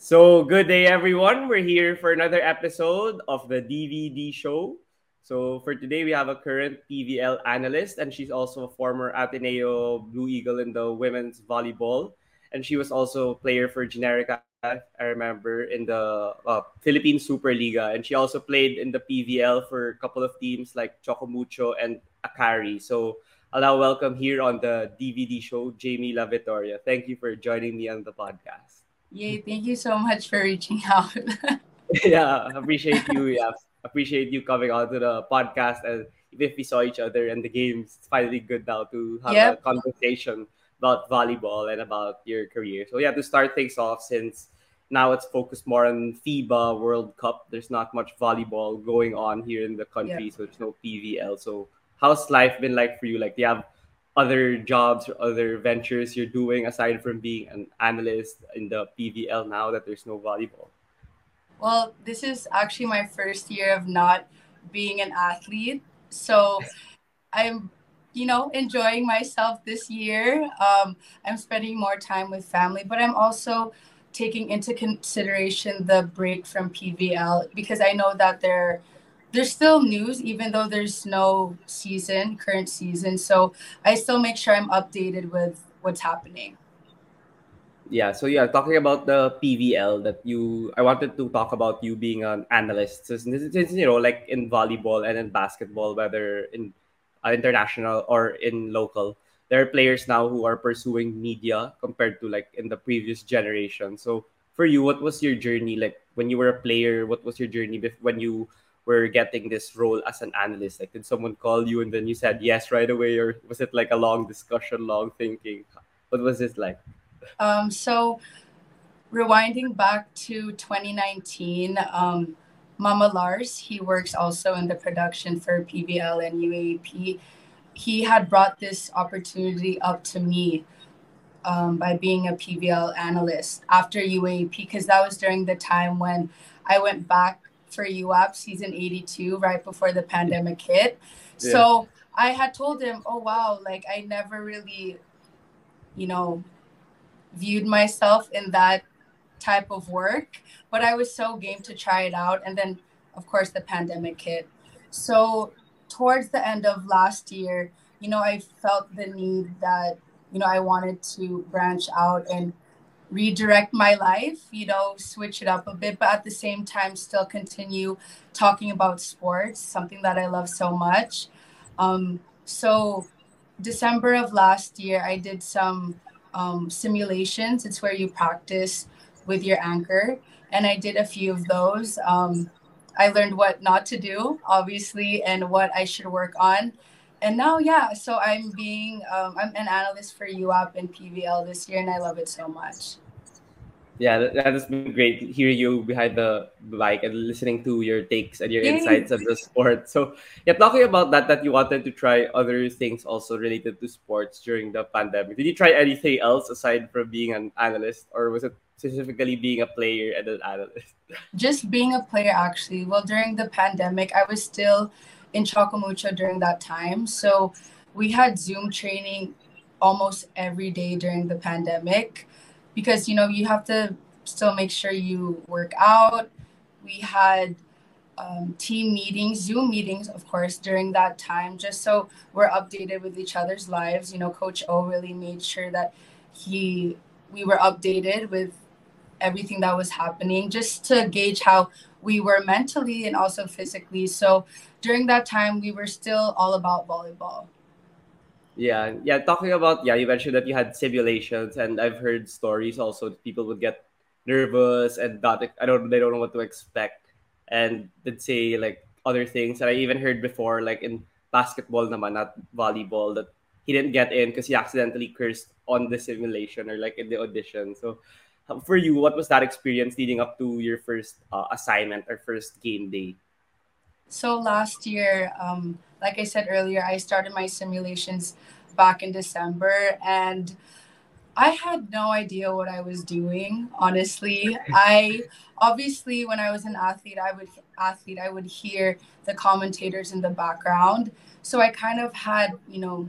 So, good day, everyone. We're here for another episode of the DVD show. So, for today, we have a current PVL analyst, and she's also a former Ateneo Blue Eagle in the women's volleyball. And she was also a player for Generika, I remember, in the uh, Philippine Superliga. And she also played in the PVL for a couple of teams like Choco Mucho and Akari. So, I'll welcome here on the DVD show Jamie Lavitoria. Thank you for joining me on the podcast. Yay, thank you so much for reaching out. yeah, appreciate you. Yeah, appreciate you coming on to the podcast. And even if we saw each other in the games, it's finally good now to have yep. a conversation about volleyball and about your career. So yeah, to start things off, since now it's focused more on FIBA World Cup, there's not much volleyball going on here in the country, yep. so there's no PVL. So how's life been like for you? Like, do you have other jobs or other ventures you're doing aside from being an analyst in the PVL now that there's no volleyball? Well, this is actually my first year of not being an athlete. So I'm, you know, enjoying myself this year. Um, I'm spending more time with family, but I'm also taking into consideration the break from PVL because I know that there there's still news even though there's no season current season. So i still make sure i'm updated with what's happening. Yeah so yeah talking about the pvl that you i wanted to talk about you being an analyst. Since, since you know like in volleyball and in basketball whether in uh, international or in local there are players now who are pursuing media compared to like in the previous generation. So for you what was your journey like when you were a player? What was your journey when you were getting this role as an analyst? Like, did someone call you and then you said yes right away, or was it like a long discussion, long thinking? What was it like? Um, so, rewinding back to 2019, um, Mama Lars, he works also in the production for PVL and UAAP. He had brought this opportunity up to me um, by being a PVL analyst after UAAP, because that was during the time when I went back for UAAP season 82 right before the pandemic hit. Yeah. So I had told him, oh, wow, like I never really, you know, viewed myself in that type of work, but I was so game to try it out. And then, of course, the pandemic hit. So towards the end of last year, you know, I felt the need that, you know, I wanted to branch out and redirect my life, you know, switch it up a bit, but at the same time, still continue talking about sports, something that I love so much. Um, so, December of last year, I did some um, simulations. It's where you practice with your anchor, and I did a few of those. Um, I learned what not to do, obviously, and what I should work on and now yeah so i'm being um, i'm an analyst for UAAP and pvl this year and i love it so much. Yeah that, that has been great hearing you behind the mic and listening to your takes and your Yay. insights of the sport. So yeah talking about that that you wanted to try other things also related to sports during the pandemic did you try anything else aside from being an analyst or was it specifically being a player and an analyst? Just being a player actually. Well during the pandemic i was still in Choco Mucho during that time. So we had Zoom training almost every day during the pandemic because you know you have to still make sure you work out. We had um, team meetings, Zoom meetings, of course, during that time, just so we're updated with each other's lives. You know, Coach O really made sure that he we were updated with everything that was happening, just to gauge how we were mentally and also physically. So during that time, we were still all about volleyball. Yeah, yeah. Talking about yeah, you mentioned that you had simulations, and I've heard stories also that people would get nervous and not I don't they don't know what to expect, and they'd say like other things. And I even heard before, like in basketball, naman, not volleyball, that he didn't get in because he accidentally cursed on the simulation or like in the audition. So for you, what was that experience leading up to your first uh, assignment or first game day? So last year, um, like I said earlier, I started my simulations back in December, and I had no idea what I was doing. Honestly, I obviously when I was an athlete, I would athlete, I would hear the commentators in the background, so I kind of had you know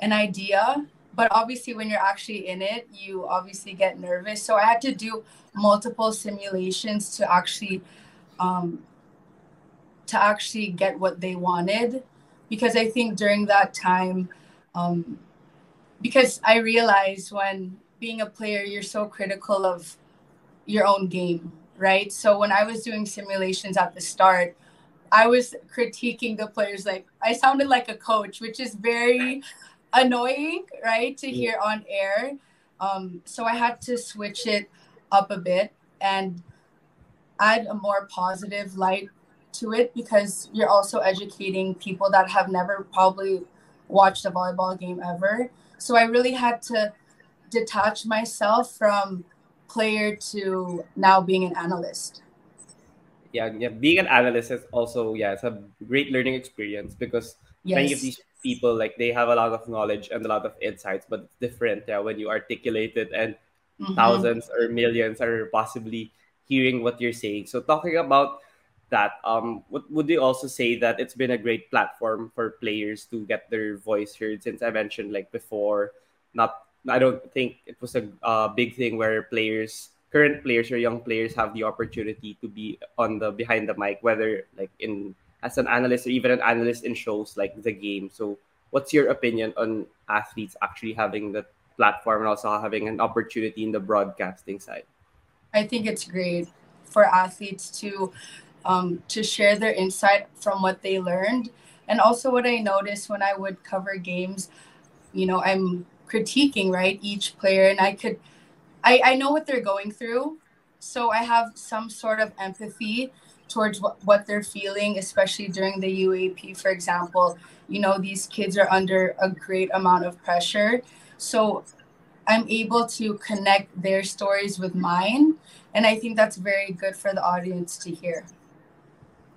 an idea but obviously when you're actually in it you obviously get nervous. So i had to do multiple simulations to actually um, to actually get what they wanted. Because i think during that time um, because i realized when being a player you're so critical of your own game right? So when i was doing simulations at the start i was critiquing the players. Like i sounded like a coach which is very annoying, right, to hear on air. Um, so I had to switch it up a bit and add a more positive light to it because you're also educating people that have never probably watched a volleyball game ever. So I really had to detach myself from player to now being an analyst. Yeah, yeah. Being an analyst is also yeah, it's a great learning experience because yes. many of these people like they have a lot of knowledge and a lot of insights but it's different yeah when you articulate it and mm-hmm. thousands or millions are possibly hearing what you're saying so talking about that um what would you also say that it's been a great platform for players to get their voice heard since i mentioned like before not i don't think it was a uh, big thing where players current players or young players have the opportunity to be on the behind the mic whether like in as an analyst or even an analyst in shows like the game. So, what's your opinion on athletes actually having the platform and also having an opportunity in the broadcasting side? I think it's great for athletes to um, to share their insight from what they learned, and also what I noticed when I would cover games. You know, I'm critiquing right each player, and I could, I I know what they're going through, so I have some sort of empathy towards what, what they're feeling, especially during the UAAP, for example. You know, these kids are under a great amount of pressure. So I'm able to connect their stories with mine. And I think that's very good for the audience to hear.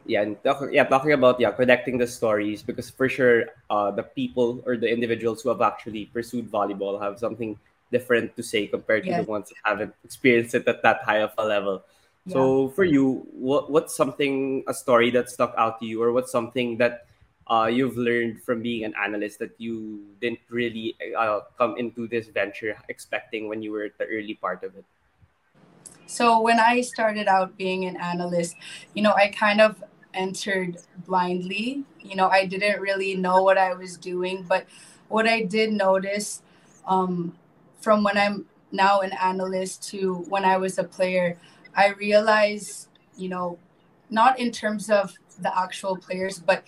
Yeah, and talk, yeah, talking about yeah, connecting the stories because for sure, uh, the people or the individuals who have actually pursued volleyball have something different to say compared to the ones that haven't experienced it at that high of a level. So for you, what what's something a story that stuck out to you, or what's something that uh, you've learned from being an analyst that you didn't really uh, come into this venture expecting when you were at the early part of it? So when I started out being an analyst, you know, I kind of entered blindly. You know, I didn't really know what I was doing, but what I did notice um, from when I'm now an analyst to when I was a player I realize, you know, not in terms of the actual players, but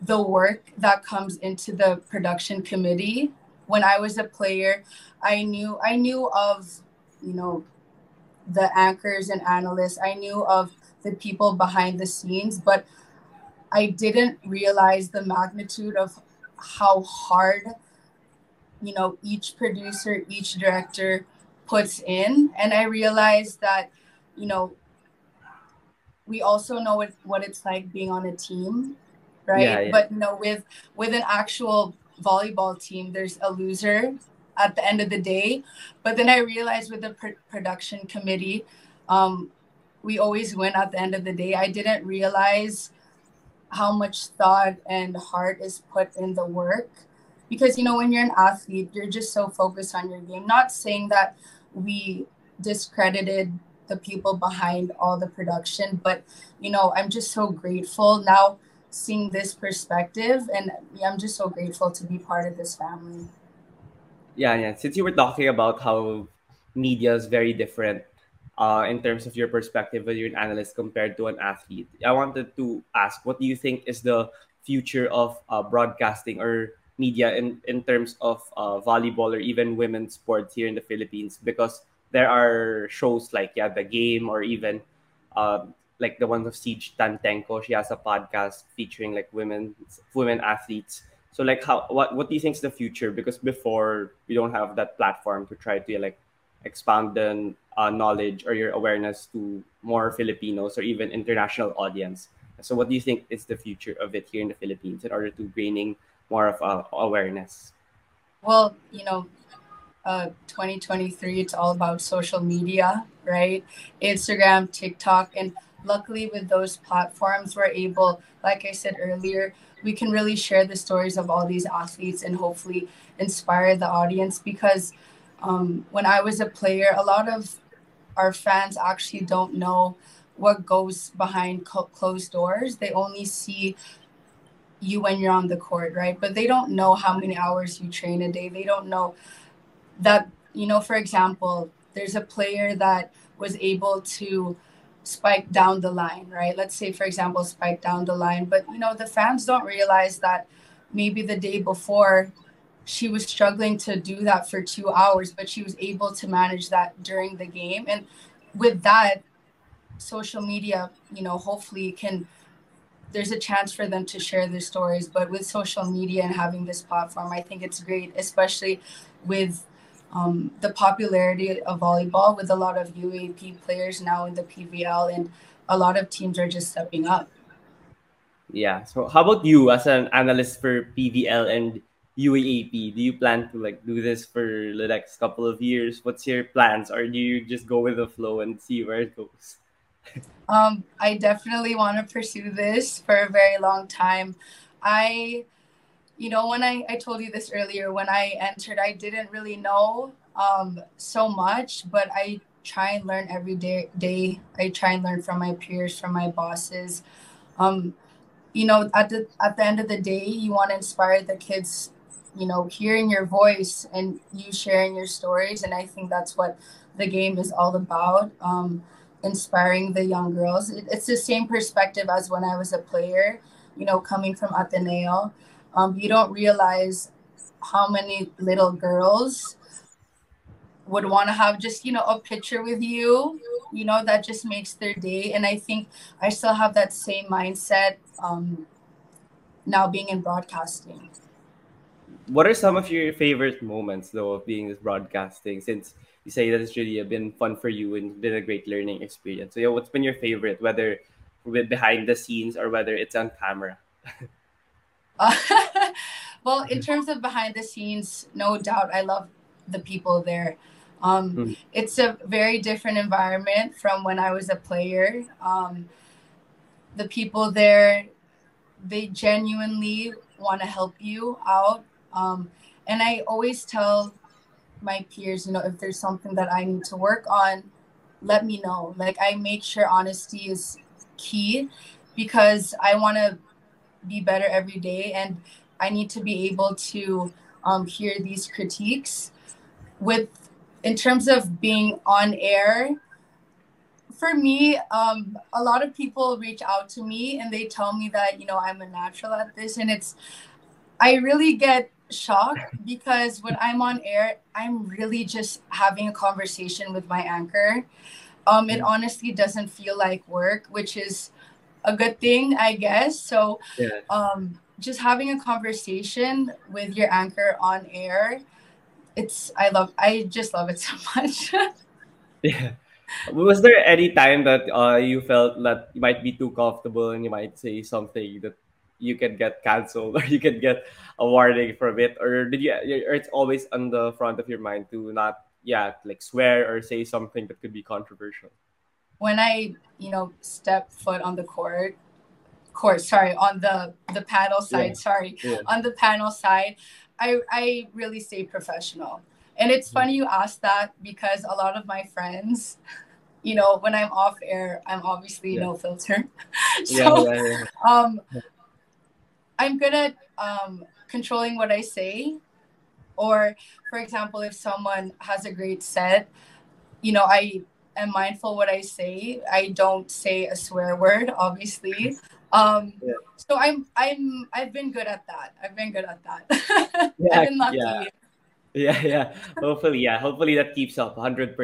the work that comes into the production committee. When I was a player, I knew I knew of, you know, the anchors and analysts. I knew of the people behind the scenes, but I didn't realize the magnitude of how hard, you know, each producer, each director puts in. And I realized that you know, we also know what, what it's like being on a team, right? Yeah, yeah. But you know, with with an actual volleyball team, there's a loser at the end of the day. But then I realized with the pr- production committee, um, we always win at the end of the day. I didn't realize how much thought and heart is put in the work because you know when you're an athlete you're just so focused on your game not saying that we discredited the people behind all the production. But you know, I'm just so grateful now seeing this perspective, and I'm just so grateful to be part of this family. Yeah, yeah. Since you were talking about how media is very different uh, in terms of your perspective when you're an analyst compared to an athlete, I wanted to ask, what do you think is the future of uh, broadcasting or media in, in terms of uh, volleyball or even women's sports here in the Philippines? Because there are shows like yeah the game or even uh, like the ones of Ceej Tantengco. She has a podcast featuring like women women athletes. So like how what what do you think is the future? Because before we don't have that platform to try to like expand the uh, knowledge or your awareness to more Filipinos or even international audience. So what do you think is the future of it here in the Philippines in order to gaining more of uh, awareness? Well, you know, uh, 2023, it's all about social media, right? Instagram, TikTok, and luckily with those platforms, we're able, like I said earlier, we can really share the stories of all these athletes and hopefully inspire the audience because um, when I was a player, a lot of our fans actually don't know what goes behind co- closed doors. They only see you when you're on the court, right? But they don't know how many hours you train a day. They don't know that, you know, for example, there's a player that was able to spike down the line, right? Let's say, for example, spike down the line. But, you know, the fans don't realize that maybe the day before she was struggling to do that for two hours, but she was able to manage that during the game. And with that, social media, you know, hopefully can there's a chance for them to share their stories. But with social media and having this platform, I think it's great, especially with um, the popularity of volleyball, with a lot of UAAP players now in the PVL, and a lot of teams are just stepping up. Yeah. So, how about you as an analyst for PVL and UAAP? Do you plan to like do this for the next couple of years? What's your plans, or do you just go with the flow and see where it goes? Um, I definitely want to pursue this for a very long time. I, you know, when I, I told you this earlier, when I entered, I didn't really know um, so much, but I try and learn every day, day. I try and learn from my peers, from my bosses. Um, you know, at the at the end of the day, you want to inspire the kids. You know, hearing your voice and you sharing your stories, and I think that's what the game is all about. Um, inspiring the young girls. It, it's the same perspective as when I was a player, you know, coming from Ateneo. Um, you don't realize how many little girls would want to have just, you know, a picture with you, you know, that just makes their day. And I think I still have that same mindset um, now being in broadcasting. What are some of your favorite moments, though, of being this broadcasting? Since you say that it's really been fun for you and been a great learning experience. So yeah, what's been your favorite, whether behind the scenes or whether it's on camera? uh, well, in terms of behind the scenes, no doubt, I love the people there. Um, mm-hmm. It's a very different environment from when I was a player. Um, the people there, they genuinely want to help you out. Um, and I always tell my peers, you know, if there's something that I need to work on, let me know. Like I make sure honesty is key because I want to be better every day and I need to be able to um, hear these critiques with in terms of being on air for me um, a lot of people reach out to me and they tell me that you know i'm a natural at this and it's i really get shocked because when I'm on air, I'm really just having a conversation with my anchor. Um, it honestly doesn't feel like work, which is a good thing, I guess. So, yeah. um, just having a conversation with your anchor on air, it's I love I just love it so much. yeah. Was there any time that uh, you felt that you might be too comfortable and you might say something that you can get canceled or you can get a warning from it or did you or it's always on the front of your mind to not yeah like swear or say something that could be controversial when i you know step foot on the court court sorry on the the panel side yeah. sorry yeah. on the panel side i i really stay professional and it's mm. funny you ask that because a lot of my friends you know when i'm off air i'm obviously yeah. no filter so um I'm good at um, controlling what I say. Or, for example, if someone has a great set, you know, I am mindful what I say. I don't say a swear word, obviously. Um, yeah. So I'm I'm I've been good at that. I've been good at that. Yeah, I've been lucky. Yeah. Yeah, yeah. Hopefully, yeah. Hopefully that keeps up 100%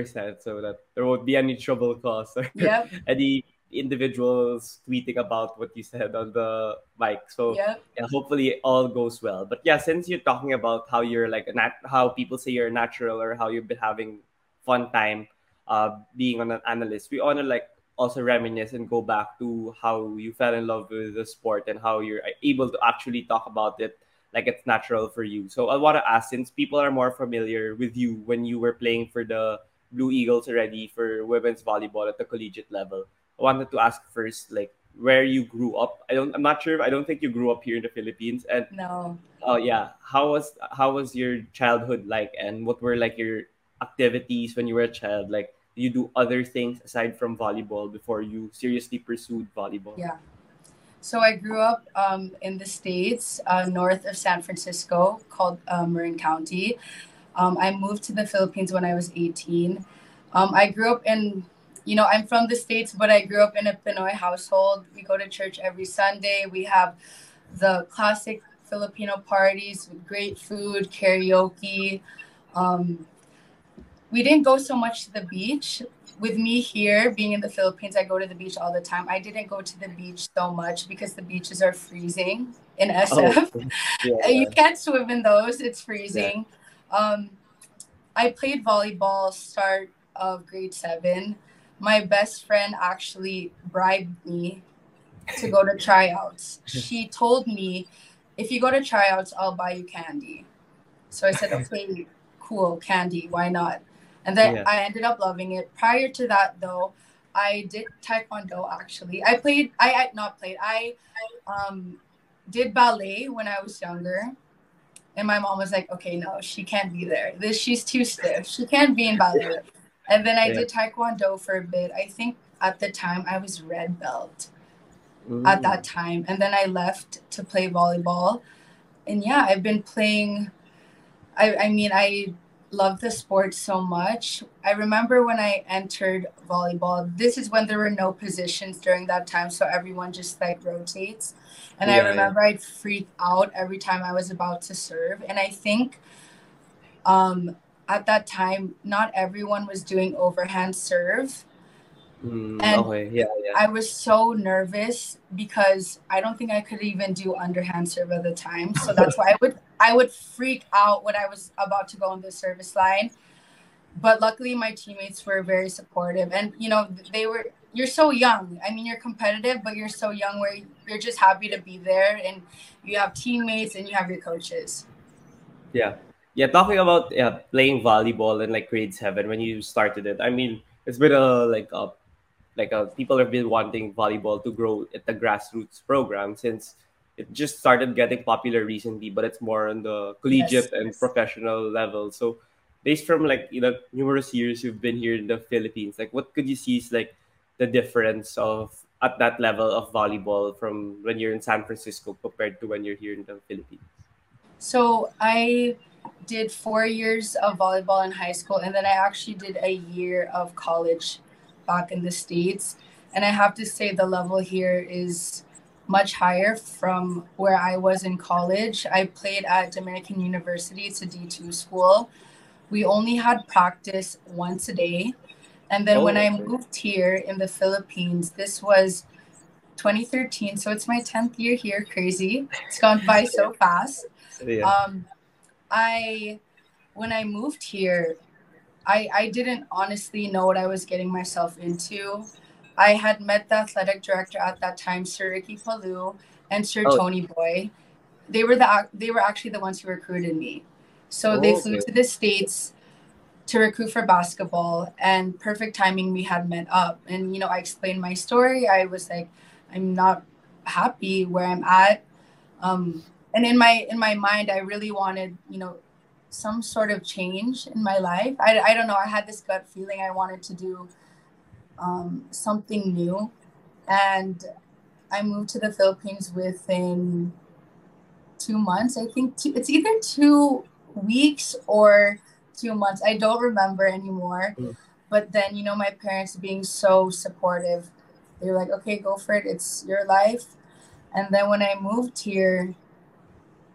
so that there won't be any trouble caused or yep. any individuals tweeting about what you said on the mic. So yeah. yeah, hopefully all goes well. But yeah, since you're talking about how you're like nat- how people say you're natural or how you've been having fun time uh, being on an analyst, we want to like also reminisce and go back to how you fell in love with the sport and how you're able to actually talk about it like it's natural for you. So I want to ask, since people are more familiar with you when you were playing for the Blue Eagles already for women's volleyball at the collegiate level, I wanted to ask first, like where you grew up. I don't. I'm not sure. I don't think you grew up here in the Philippines. And no. Oh yeah. How was how was your childhood like? And what were like your activities when you were a child? Like, you do other things aside from volleyball before you seriously pursued volleyball? Yeah. So I grew up um, in the states, uh, north of San Francisco, called uh, Marin County. Um, I moved to the Philippines when I was 18. Um, I grew up in you know, I'm from the States, but I grew up in a Pinoy household. We go to church every Sunday. We have the classic Filipino parties with great food, karaoke. Um, we didn't go so much to the beach. With me here being in the Philippines, I go to the beach all the time. I didn't go to the beach so much because the beaches are freezing in SF. Oh, yeah. you can't swim in those, it's freezing. Yeah. Um, I played volleyball start of grade seven my best friend actually bribed me to go to tryouts. she told me, if you go to tryouts, I'll buy you candy. So I said, okay, cool, candy, why not? And then yeah. I ended up loving it. Prior to that, though, I did taekwondo actually. I played, I, I not played, I um, did ballet when I was younger. And my mom was like, okay, no, she can't be there. This she's too stiff. She can't be in ballet. And then I yeah. did Taekwondo for a bit. I think at the time I was red belt Ooh. at that time. And then I left to play volleyball. And yeah, I've been playing. I, I mean, I love the sport so much. I remember when I entered volleyball, this is when there were no positions during that time. So everyone just like rotates. And yeah, I remember yeah. I'd freak out every time I was about to serve. And I think um, at that time, not everyone was doing overhand serve. Mm, and okay. yeah, yeah. I was so nervous because I don't think I could even do underhand serve at the time. So that's why I would I would freak out when I was about to go on the service line. But luckily my teammates were very supportive and you know they were you're so young. I mean you're competitive but you're so young where you're just happy to be there and you have teammates and you have your coaches. Yeah yeah, talking about yeah, playing volleyball in like grade seven when you started it. I mean, it's been a like a like a people have been wanting volleyball to grow at the grassroots program since it just started getting popular recently, but it's more on the collegiate yes, and yes. professional level. So based from like you know numerous years you've been here in the Philippines, like what could you see is like the difference of at that level of volleyball from when you're in San Francisco compared to when you're here in the Philippines? So I did four years of volleyball in high school, and then I actually did a year of college back in the States. And I have to say, the level here is much higher from where I was in college. I played at Dominican University, it's a D2 school. We only had practice once a day. And then oh, when I moved here in the Philippines, this was 2013. So it's my 10th year here. Crazy. It's gone by so fast. Yeah. Um, I when I moved here, I I didn't honestly know what I was getting myself into. I had met the athletic director at that time, Sir Ricky Palou and Sir oh. Tony Boy. They were the they were actually the ones who recruited me. So oh, they flew okay. to the states to recruit for basketball, and perfect timing. We had met up, and you know I explained my story. I was like, I'm not happy where I'm at. Um, and in my in my mind i really wanted you know some sort of change in my life. I, I don't know. I had this gut feeling i wanted to do um, something new. And i moved to the philippines within two months i think. Two, it's either two weeks or two months. I don't remember anymore. Mm. but then you know my parents being so supportive they were like okay go for it. It's your life. And then when i moved here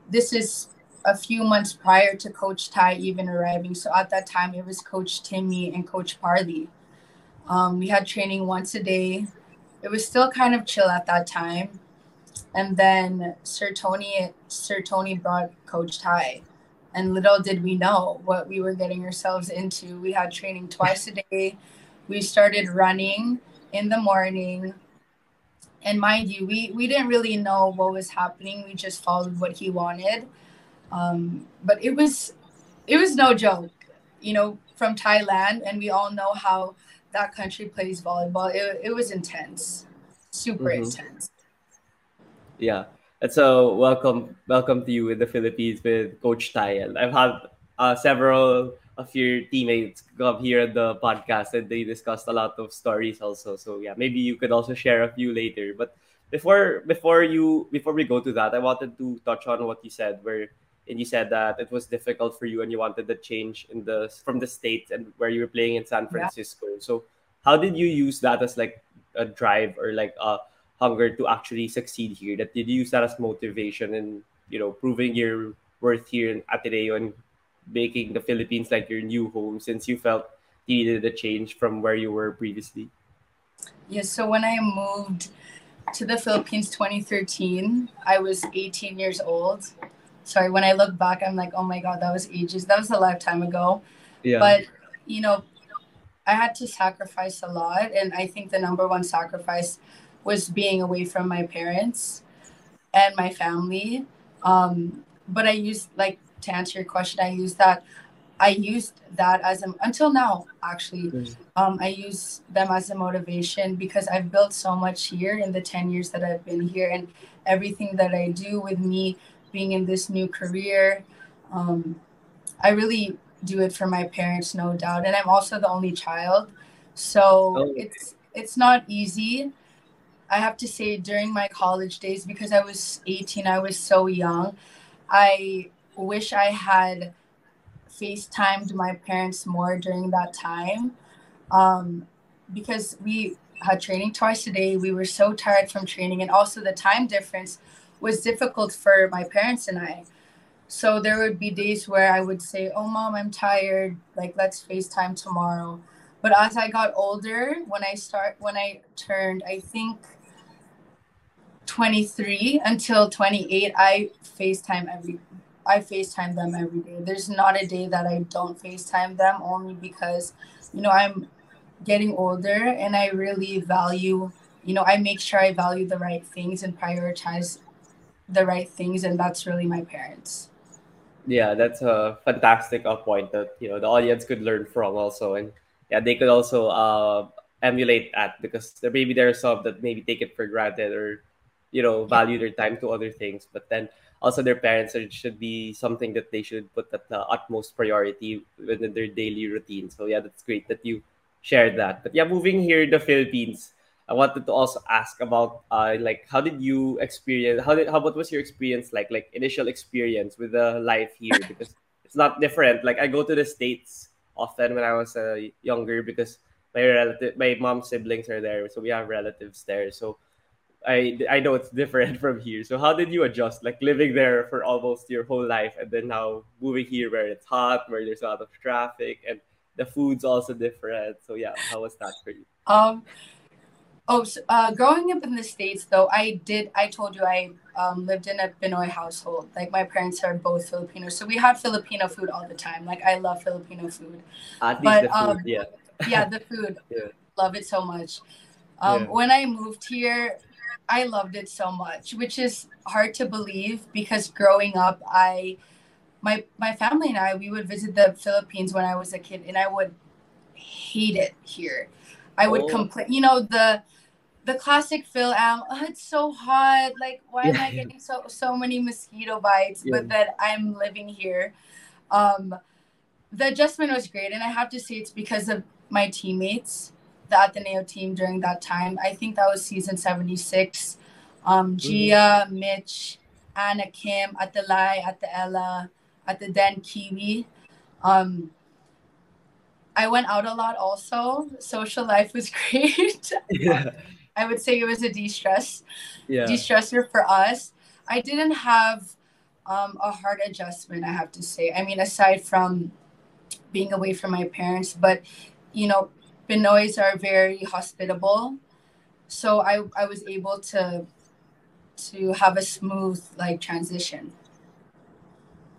this is a few months prior to Coach Tai even arriving. So at that time, it was Coach Timmy and Coach Parley. Um, we had training once a day. It was still kind of chill at that time. And then Sir Tony, Sir Tony brought Coach Tai. And little did we know what we were getting ourselves into. We had training twice a day. We started running in the morning and mind you we we didn't really know what was happening we just followed what he wanted Um, but it was it was no joke, you know, from Thailand, and we all know how that country plays volleyball. It, it was intense, super Mhm. intense. Yeah. And so welcome welcome to you in the Philippines with Coach Tayel. I've had uh, several of your teammates come here at the podcast and they discussed a lot of stories also. So yeah, maybe you could also share a few later. But before before you before we go to that, I wanted to touch on what you said where and you said that it was difficult for you and you wanted the change in the from the states and where you were playing in San Yeah. Francisco. So how did you use that as like a drive or like a hunger to actually succeed here? That did you use that as motivation and you know proving your worth here in Ateneo and making the Philippines like your new home since you felt you needed a change from where you were previously? Yes, so when I moved to the Philippines 2013, I was 18 years old. Sorry, when I look back, I'm like, oh my God, that was ages. That was a lifetime ago. Yeah. But, you know, I had to sacrifice a lot. And I think the number one sacrifice was being away from my parents and my family. Um, but I used, like, to answer your question, I used that. I used that as a, until now, actually Mm. um, I use them as a motivation because I've built so much here in the 10 years that I've been here and everything that I do with me being in this new career. Um, I really do it for my parents, no doubt. And I'm also the only child. So Oh. it's it's not easy. I have to say during my college days because I was 18, I was so young. I wish I had FaceTimed my parents more during that time um, because we had training twice a day. We were so tired from training, and also the time difference was difficult for my parents and I. So there would be days where I would say, "Oh, mom, I'm tired. Like, let's FaceTime tomorrow." But as I got older, when I start, when I turned, I think 23 until 28, I FaceTime every I FaceTime them every day. There's not a day that I don't FaceTime them only because, you know, I'm getting older and I really value, you know, I make sure I value the right things and prioritize the right things and that's really my parents. Yeah, that's a fantastic uh, point that you know the audience could learn from also, and yeah, they could also uh, emulate that because there maybe there are some that maybe take it for granted or you know value their time to other things, but then also their parents it should be something that they should put at the utmost priority within their daily routine. So yeah, that's great that you shared that. But yeah, moving here in the Philippines. I wanted to also ask about uh, like how did you experience how did how what was your experience like like initial experience with the life here? Because it's not different. Like I go to the states often when I was uh, younger because my relative my mom's siblings are there so we have relatives there. So I I know it's different from here. So how did you adjust like living there for almost your whole life and then now moving here where it's hot where there's a lot of traffic and the food's also different? So yeah how was that for you? Um oh so, uh growing up in the States though, I did I told you I um lived in a Pinoy household. Like my parents are both Filipino. So we had Filipino food all the time. Like I love Filipino food. at But the food um yeah yeah, the food. Yeah. Love it so much. Um, Yeah. When I moved here, I loved it so much, which is hard to believe because growing up, I my my family and I we would visit the Philippines when I was a kid, and I would hate it here. I would Oh. complain. You know the the classic Fil-Am. Oh, it's so hot. Like, why am I getting so so many mosquito bites? Yeah. But that I'm living here. Um, the adjustment was great, and I have to say it's because of my teammates, the Ateneo team during that time. I think that was season seventy six. Um, Jia, Mitch, Anna Kim, Atalay, Ella, at the Den Kiwi. Um, I went out a lot also. Social life was great. yeah I would say it was a de stress yeah de-stressor for us. I didn't have um, a hard adjustment, I have to say. I mean, aside from being away from my parents, but you know, Pinoys are very hospitable, so I I was able to to have a smooth like transition.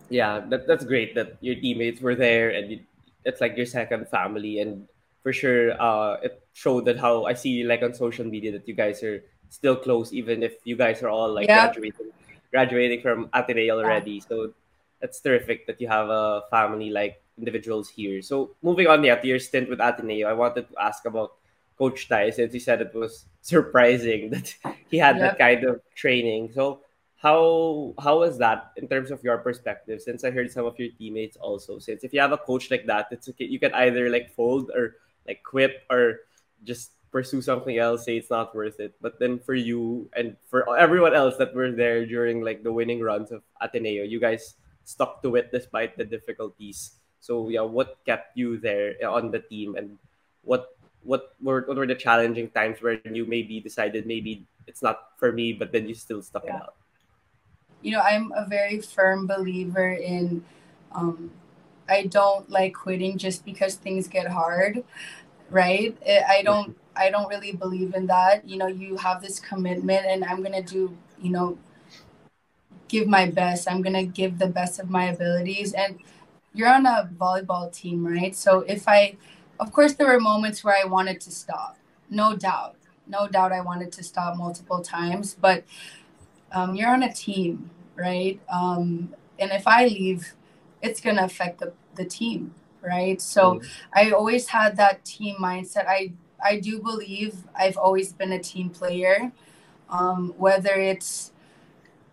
yeah that, that's great that your teammates were there and you, it's like your second family and for sure uh it showed that how i see like on social media that you guys are still close even if you guys are all like Yeah. graduating graduating from ateneo already so that's terrific that you have a family like individuals here. So moving on, yeah, to your stint with Ateneo, I wanted to ask about Coach Tai since he said it was surprising that he had yep. that kind of training. So how how was that in terms of your perspective? Since I heard some of your teammates also, since if you have a coach like that, it's okay. You can either like fold or like quit or just pursue something else, say it's not worth it. But then for you and for everyone else that were there during like the winning runs of Ateneo, you guys stuck to it despite the difficulties. So yeah, what kept you there on the team, and what what were what were the challenging times where you maybe decided maybe it's not for me, but then you still stuck yeah. it out? You know, I'm a very firm believer in. Um, I don't like quitting just because things get hard, right? I don't. I don't really believe in that. You know, you have this commitment, and I'm gonna do. You know, give my best. I'm gonna give the best of my abilities, and you're on a volleyball team, right? So if I, of course, there were moments where I wanted to stop, no doubt, no doubt, I wanted to stop multiple times. But um, you're on a team, right? Um, and if I leave, it's gonna affect the the team, right? So mm-hmm. I always had that team mindset. I I do believe I've always been a team player, um, whether it's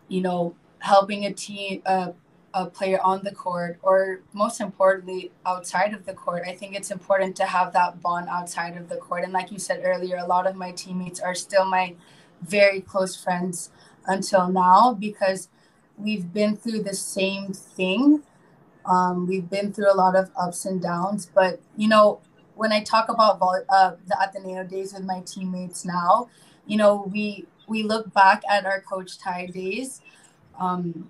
you know helping a team uh, a player on the court or most importantly outside of the court i think it's important to have that bond outside of the court and like you said earlier a lot of my teammates are still my very close friends until now because we've been through the same thing um, we've been through a lot of ups and downs but you know when i talk about uh, the ateneo days with my teammates now you know we we look back at our coach Tai days um,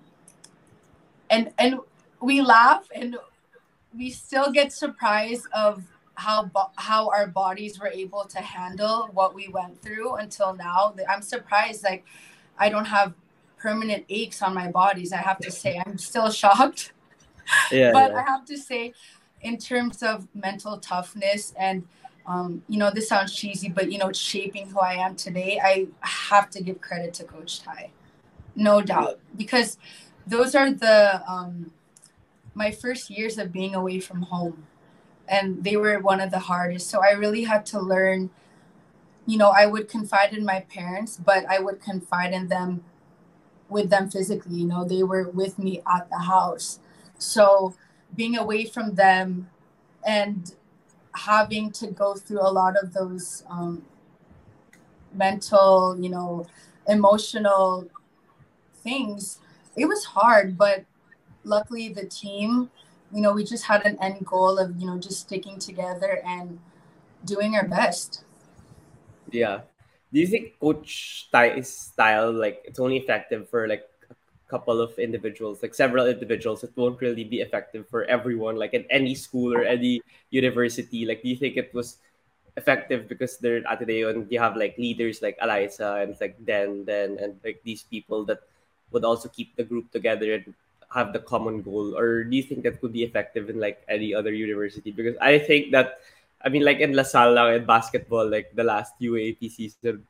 and and we laugh and we still get surprised of how how our bodies were able to handle what we went through until now. I'm surprised like I don't have permanent aches on my bodies. I have to say I'm still shocked. Yeah, but yeah. I have to say in terms of mental toughness and um, you know, this sounds cheesy, but you know, it's shaping who I am today. I have to give credit to Coach Tai, no doubt, because those are the um, my first years of being away from home and they were one of the hardest so i really had to learn you know i would confide in my parents but i would confide in them with them physically you know they were with me at the house so being away from them and having to go through a lot of those um, mental you know emotional things it was hard, but luckily the team, you know, we just had an end goal of, you know, just sticking together and doing our best. Yeah. Do you think Coach Tai's style, like, it's only effective for like couple of individuals, like several individuals? It won't really be effective for everyone, like in any school or any university. Like, do you think it was effective because they're at Ateneo and you have like leaders like Alyssa and like Den, Den, and like these people that would also keep the group together and have the common goal or do you think that could be effective in like any other university because i think that i mean like in lasalle lang in basketball like the last UAAP season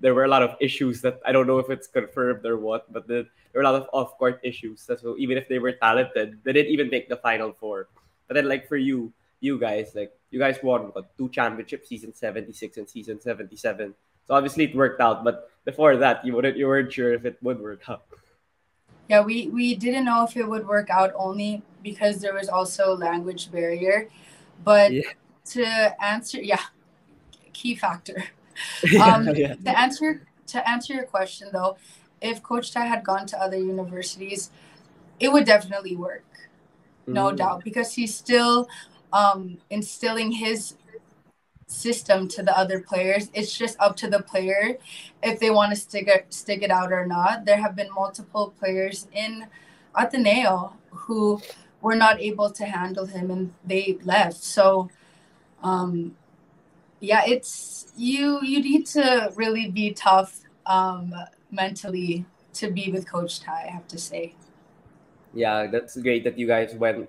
there were a lot of issues that i don't know if it's confirmed or what but the, there were a lot of off-court issues. So even if they were talented they didn't even make the final four. But then like for you you guys like you guys won what, two championships season 76 and season 77 so obviously it worked out but before that you wouldn't you weren't sure if it would work out. Yeah we we didn't know if it would work out only because there was also language barrier. But yeah. to answer yeah key factor um, yeah. to answer to answer your question though if coach tai had gone to other universities it would definitely work no mm. doubt because he's still um, instilling his system to the other players. It's just up to the player if they want to stick it stick it out or not. There have been multiple players in Ateneo who were not able to handle him and they left. So um yeah, it's you you need to really be tough um mentally to be with coach Tai, I have to say. Yeah, that's great that you guys went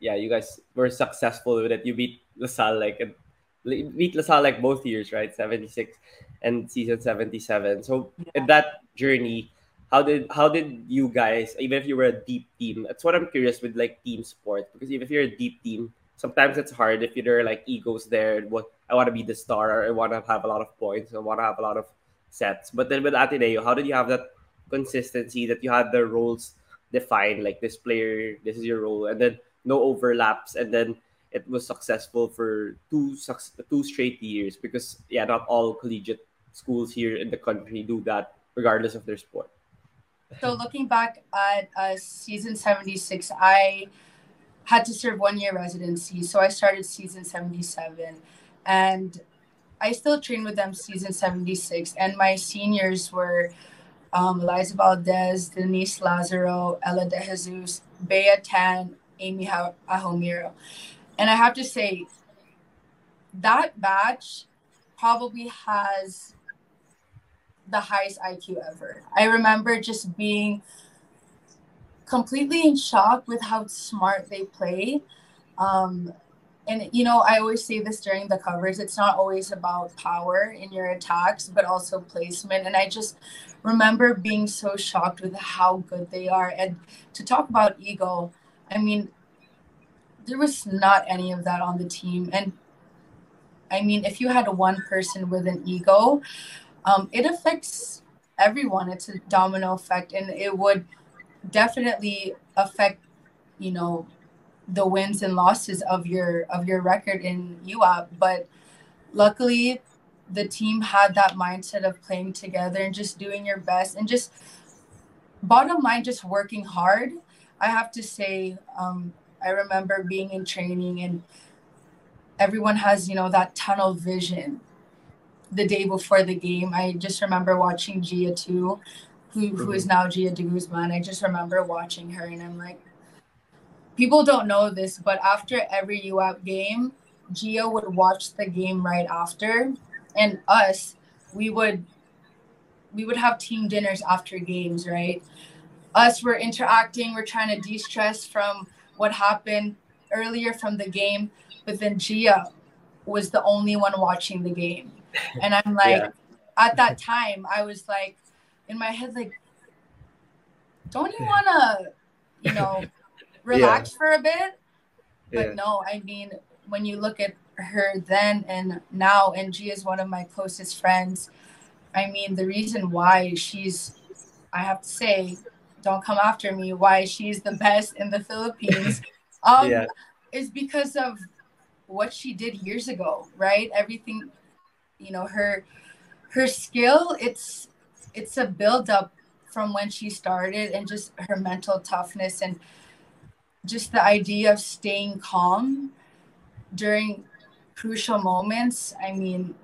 yeah, you guys were successful with it. You beat LaSalle like beat LaSalle like both years, right? 76 and season 77. So in that journey, how did how did you guys even if you were a deep team that's what i'm curious with like team sport because even if you're a deep team sometimes it's hard if you're like egos there what i want to be the star i want to have a lot of points i want to have a lot of sets. But then with ateneo how did you have that consistency that you had the roles defined like this player this is your role and then no overlaps and then it was successful for two two straight years? Because yeah not all collegiate schools here in the country do that regardless of their sport. So looking back at uh, season 76, I had to serve one year residency. So I started season 77 and I still trained with them season 76. And my seniors were um, Alyssa Valdez, Dennise Lazaro, Ella De Jesus, Bea Tan, Amy Ahomiro. And I have to say, that batch probably has the highest IQ ever. I remember just being completely in shock with how smart they play. Um, and you know, I always say this during the covers. It's not always about power in your attacks, but also placement. And I just remember being so shocked with how good they are. And to talk about ego, I mean, there was not any of that on the team. And I mean, if you had one person with an ego, um, it affects everyone. It's a domino effect, and it would definitely affect, you know, the wins and losses of your of your record in UAAP. But luckily, the team had that mindset of playing together and just doing your best and just bottom line, just working hard. I have to say, um, I remember being in training and everyone has, you know, that tunnel vision the day before the game. I just remember watching Jia too, who, who is mm-hmm. now Jia de Guzman. I just remember watching her and I'm like, people don't know this, but after every UAAP game, Jia would watch the game right after. And us, we would we would have team dinners after games, right? Us, we're interacting, we're trying to de-stress from what happened earlier from the game, but then Jia was the only one watching the game and I'm like, yeah. at that time, I was like, in my head, like, don't you want to, you know, relax yeah. for a bit? But yeah. no, I mean, when you look at her then and now, and she is one of my closest friends. I mean, the reason why she's, I have to say, don't come after me, why she's the best in the Philippines um, yeah. is because of what she did years ago, right? Everything you know her her skill it's it's a build up from when she started and just her mental toughness and just the idea of staying calm during crucial moments. I mean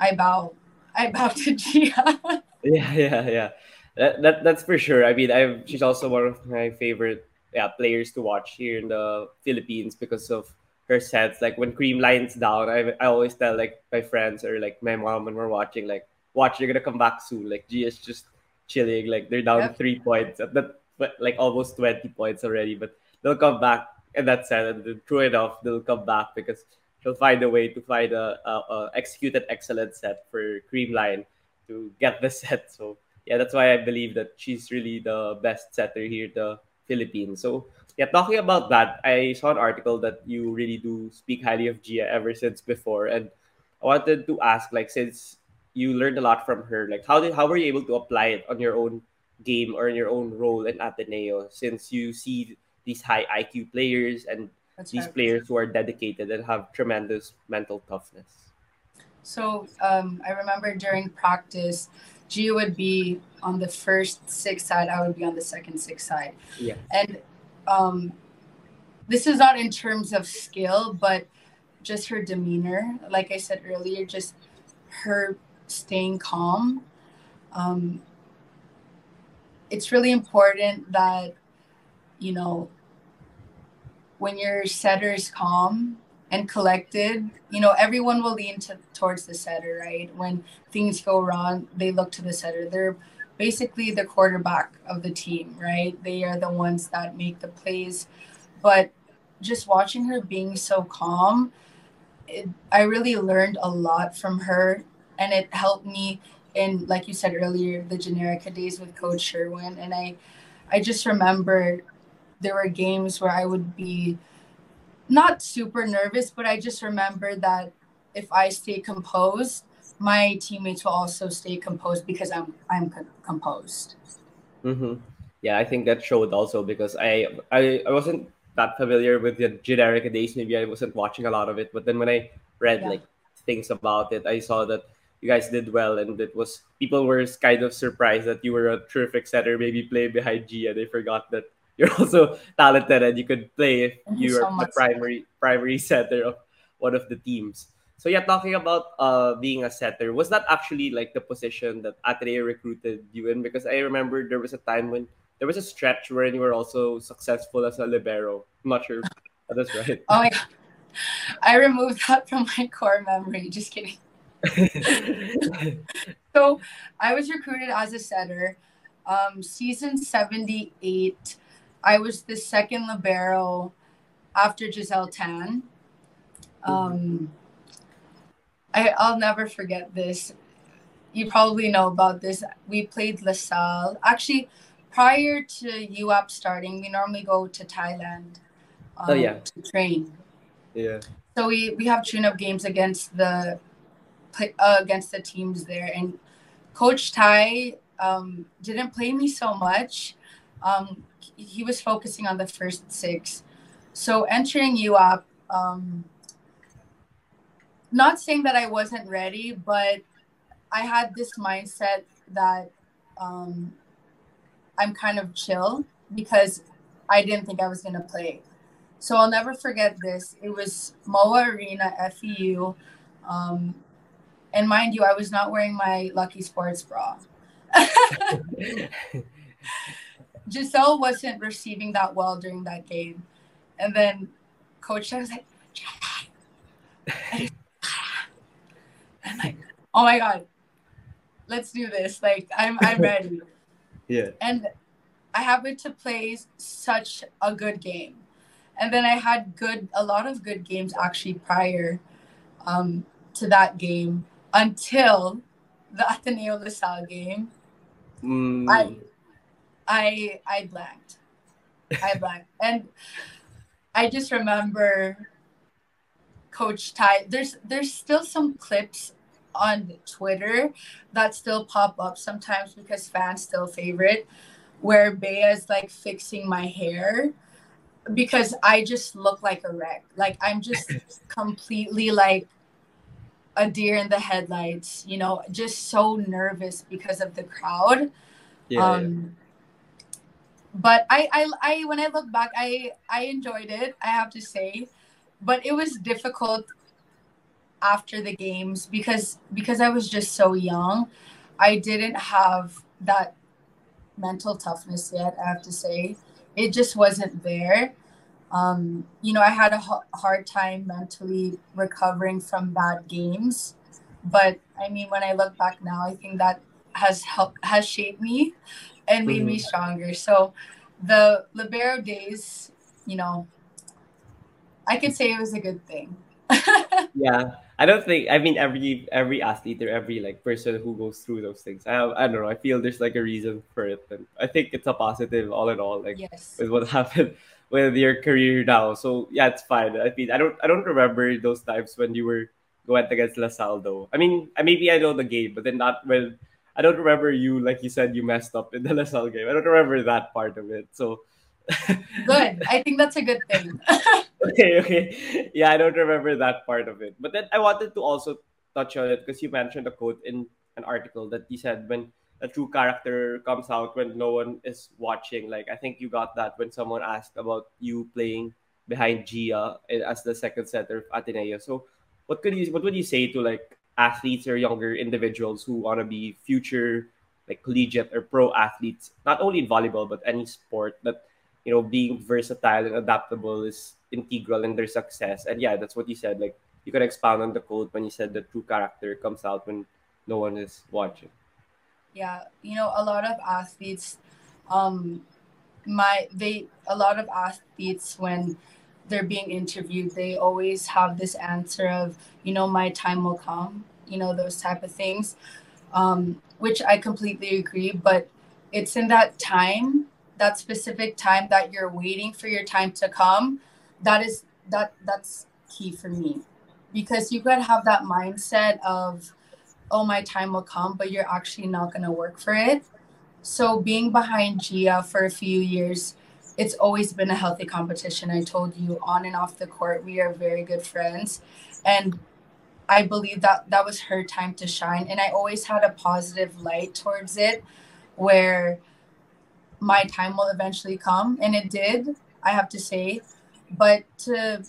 i bow i bow to jia. Yeah yeah yeah. That, that that's for sure. I mean i she's also one of my favorite yeah players to watch here in the philippines because of her sets. Like when Creamline's down, I, I always tell like my friends or like my mom when we're watching, like, watch, you're gonna come back soon. Like G is just chilling. Like they're down yep. three points at that like almost 20 points already, but they'll come back in that set and then true enough, they'll come back because she'll find a way to find a, a, a executed excellent set for Creamline to get the set. So yeah, that's why I believe that she's really the best setter here in the Philippines. So yeah, talking about that, I saw an article that you really do speak highly of Gia ever since before, and I wanted to ask, like, since you learned a lot from her, like, how did how were you able to apply it on your own game or in your own role in Ateneo? Since you see these high IQ players and That's these right. players who are dedicated and have tremendous mental toughness. So um, I remember during practice, Jia would be on the first six side, I would be on the second six side. Yeah. And um, this is not in terms of skill, but just her demeanor. Like I said earlier, just her staying calm. Um, it's really important that, you know, when your setter is calm and collected, you know, everyone will lean to, towards the setter, right? When things go wrong, they look to the setter. They're basically the quarterback of the team, right? They are the ones that make the plays. But just watching her being so calm, it, I really learned a lot from her, and it helped me in like you said earlier, the Generika days with Coach Sherwin, and I, I just remember there were games where I would be not super nervous, but I just remember that if I stay composed, my teammates will also stay composed because I'm I'm composed. Mm-hmm. Yeah, I think that showed also because I, I I wasn't that familiar with the Generika days. Maybe I wasn't watching a lot of it, but then when I read yeah. like things about it, I saw that you guys did well, and it was people were kind of surprised that you were a terrific setter. Maybe play behind G, and they forgot that you're also talented and you could play if you, you are so the primary primary setter of one of the teams. So yeah, talking about uh being a setter, was that actually like the position that Ateneo recruited you in? Because I remember there was a time when there was a stretch where you were also successful as a libero. I'm not sure that's right. Oh my god. I removed that from my core memory. Just kidding. so I was recruited as a setter. Um, season 78, I was the second libero after Gizelle Tan. Um, I, I'll never forget this. You probably know about this. We played LaSalle. Actually, prior to UAAP starting, we normally go to Thailand um, oh, yeah. to train. Yeah. So we, we have tune-up games against the uh, against the teams there, and Coach Tai um, didn't play me so much. Um, he was focusing on the first six. So entering UAAP, um, not saying that I wasn't ready, but I had this mindset that um, I'm kind of chill because I didn't think I was going to play. So I'll never forget this. It was MOA Arena, FEU. Um, and mind you, I was not wearing my Lucky Sports bra. Gizelle wasn't receiving that well during that game. And then Coach was like, I'm like, oh my God, let's do this. Like, I'm, I'm ready. yeah. And I happened to play such a good game. And then I had good, a lot of good games actually prior um, to that game until the Ateneo LaSalle game. Mm. I I I blanked. I blanked. and I just remember Coach Tai. There's there's still some clips on Twitter that still pop up sometimes because fans still favorite where Bea is like fixing my hair because I just look like a wreck. Like I'm just completely like a deer in the headlights, you know, just so nervous because of the crowd. Yeah, um, but I, I i when i look back i i enjoyed it i have to say. But it was difficult after the games because because i was just so young. I didn't have that mental toughness yet i have to say. It just wasn't there um, you know i had a h- hard time mentally recovering from bad games but i mean when i look back now i think that has helped has shaped me and made mm-hmm. me stronger. So the libero days, you know, I could say it was a good thing. yeah. I don't think I mean every every athlete or every like person who goes through those things. I I don't know. I feel there's like a reason for it, and I think it's a positive all in all. Like yes. with what happened with your career now. So yeah, it's fine. I mean, I don't I don't remember those times when you were going against LaSalle though. I mean, maybe I know the game, but then not when I don't remember you like you said you messed up in the LaSalle game. I don't remember that part of it. So good. I think that's a good thing. okay, okay. Yeah, I don't remember that part of it. But then I wanted to also touch on it because you mentioned a quote in an article that you said when a true character comes out when no one is watching. Like I think you got that when someone asked about you playing behind Jia as the second setter of Ateneo. So what could you what would you say to like athletes or younger individuals who want to be future like collegiate or pro athletes, not only in volleyball but any sport that you know being versatile and adaptable is integral in their success. And yeah, that's what you said. Like you can expound on the quote when you said the true character comes out when no one is watching. Yeah, you know, a lot of athletes, um, my they a lot of athletes when they're being interviewed, they always have this answer of, you know, my time will come, you know, those type of things. um, which I completely agree. But it's in that time, that specific time that you're waiting for your time to come. That is that that's key for me, because you could have that mindset of, oh, my time will come, but you're actually not going to work for it. So being behind Jia for a few years it's always been a healthy competition. I told you on and off the court, we are very good friends. And I believe that that was her time to shine. And I always had a positive light towards it where my time will eventually come. And it did, I have to say. But to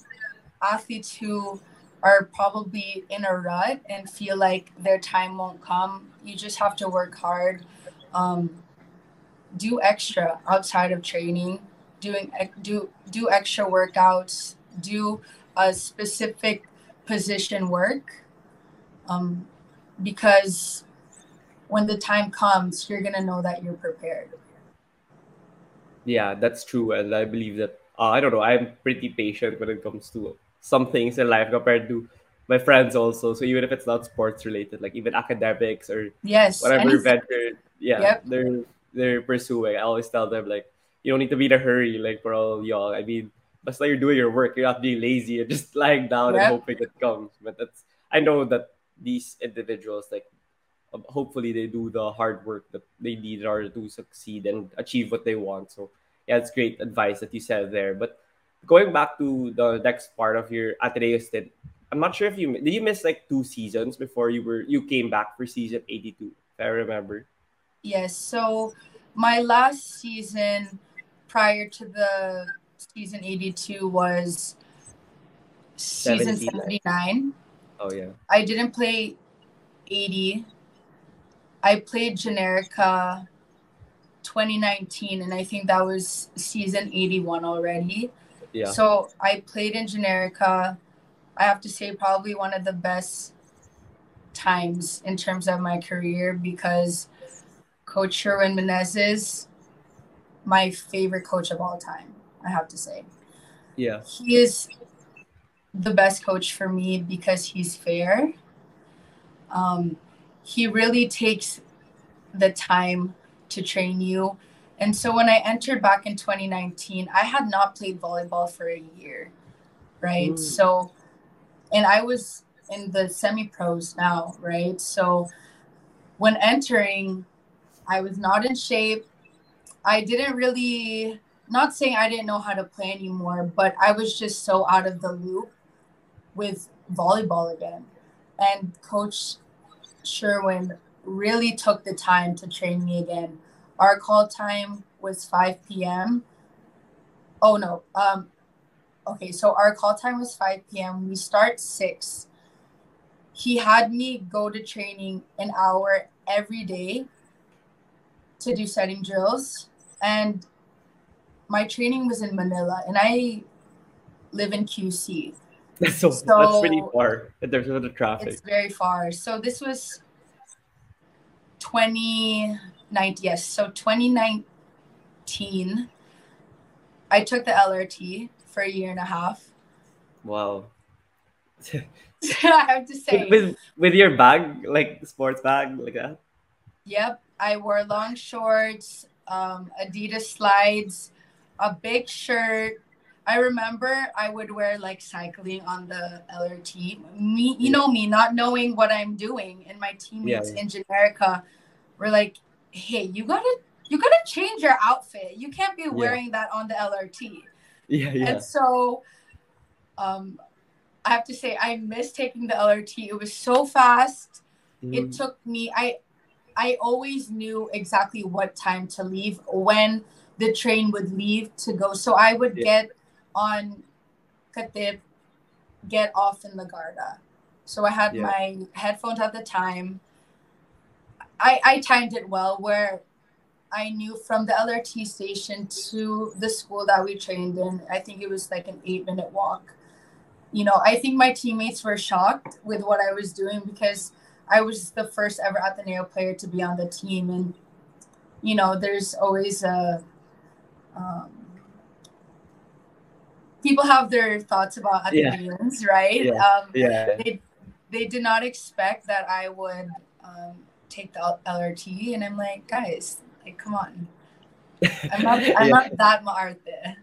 athletes who are probably in a rut and feel like their time won't come, you just have to work hard. Um, do extra outside of training doing do do extra workouts, do a specific position work, um, because when the time comes, you're gonna know that you're prepared. Yeah, that's true, and I believe that. Uh, I don't know. I'm pretty patient when it comes to some things in life compared to my friends also. So even if it's not sports related, like even academics or yes, whatever venture, yeah, yep. they're they're pursuing. I always tell them like you don't need to be in a hurry like for all y'all. I mean, but you're doing your work. You're not being lazy and just lying down yep. and hoping it comes. But that's I know that these individuals like um, hopefully they do the hard work that they need in order to succeed and achieve what they want. So yeah, it's great advice that you said there. But going back to the next part of your Ateneo stint, I'm not sure if you did you miss like two seasons before you were you came back for season 82 if I remember. Yes. So my last season prior to the season 82 was season 79. Oh, yeah. I didn't play 80. I played Generika 2019, and I think that was season 81 already. Yeah. So I played in Generika. I have to say, probably one of the best times in terms of my career because Coach Sherwin Meneses my favorite coach of all time, I have to say. Yeah. He is the best coach for me because he's fair. Um, he really takes the time to train you. And so when I entered back in 2019, I had not played volleyball for a year, right? Mm. So, and I was in the semi pros now, right? So when entering, I was not in shape. I didn't really not saying I didn't know how to play anymore, but I was just so out of the loop with volleyball again. And Coach Sherwin really took the time to train me again. Our call time was 5 p.m. Oh no. Um okay, so our call time was 5 p.m. We start 6. He had me go to training an hour every day to do setting drills and my training was in Manila, and I live in QC. so, so that's pretty far in terms of traffic. It's very far. So this was 2019. Yes, so 2019. I took the LRT for a year and a half. Wow. I have to say. With with your bag, like sports bag, like that. Yep, I wore long shorts, um, Adidas slides, a big shirt. I remember I would wear like cycling on the LRT. Me, you know me, not knowing what I'm doing, and my teammates yeah. in Generika were like, "Hey, you gotta, you gotta change your outfit. You can't be wearing yeah. that on the LRT." Yeah, yeah. And so, um, I have to say, I missed taking the LRT. It was so fast. Mm. It took me. I I always knew exactly what time to leave when the train would leave to go. So I would yeah. get on Katip, get off in Legarda. So I had yeah. my headphones at the time. I, I timed it well where I knew from the LRT station to the school that we trained in, I think it was like an eight minute walk. You know, I think my teammates were shocked with what I was doing because I was the first ever Ateneo player to be on the team, and you know, there's always a um, people have their thoughts about Ateneans, yeah. right? Yeah. Um, yeah. They they did not expect that I would um, take the LRT, and I'm like, guys, like, come on, I'm not, I'm yeah. not that maarte.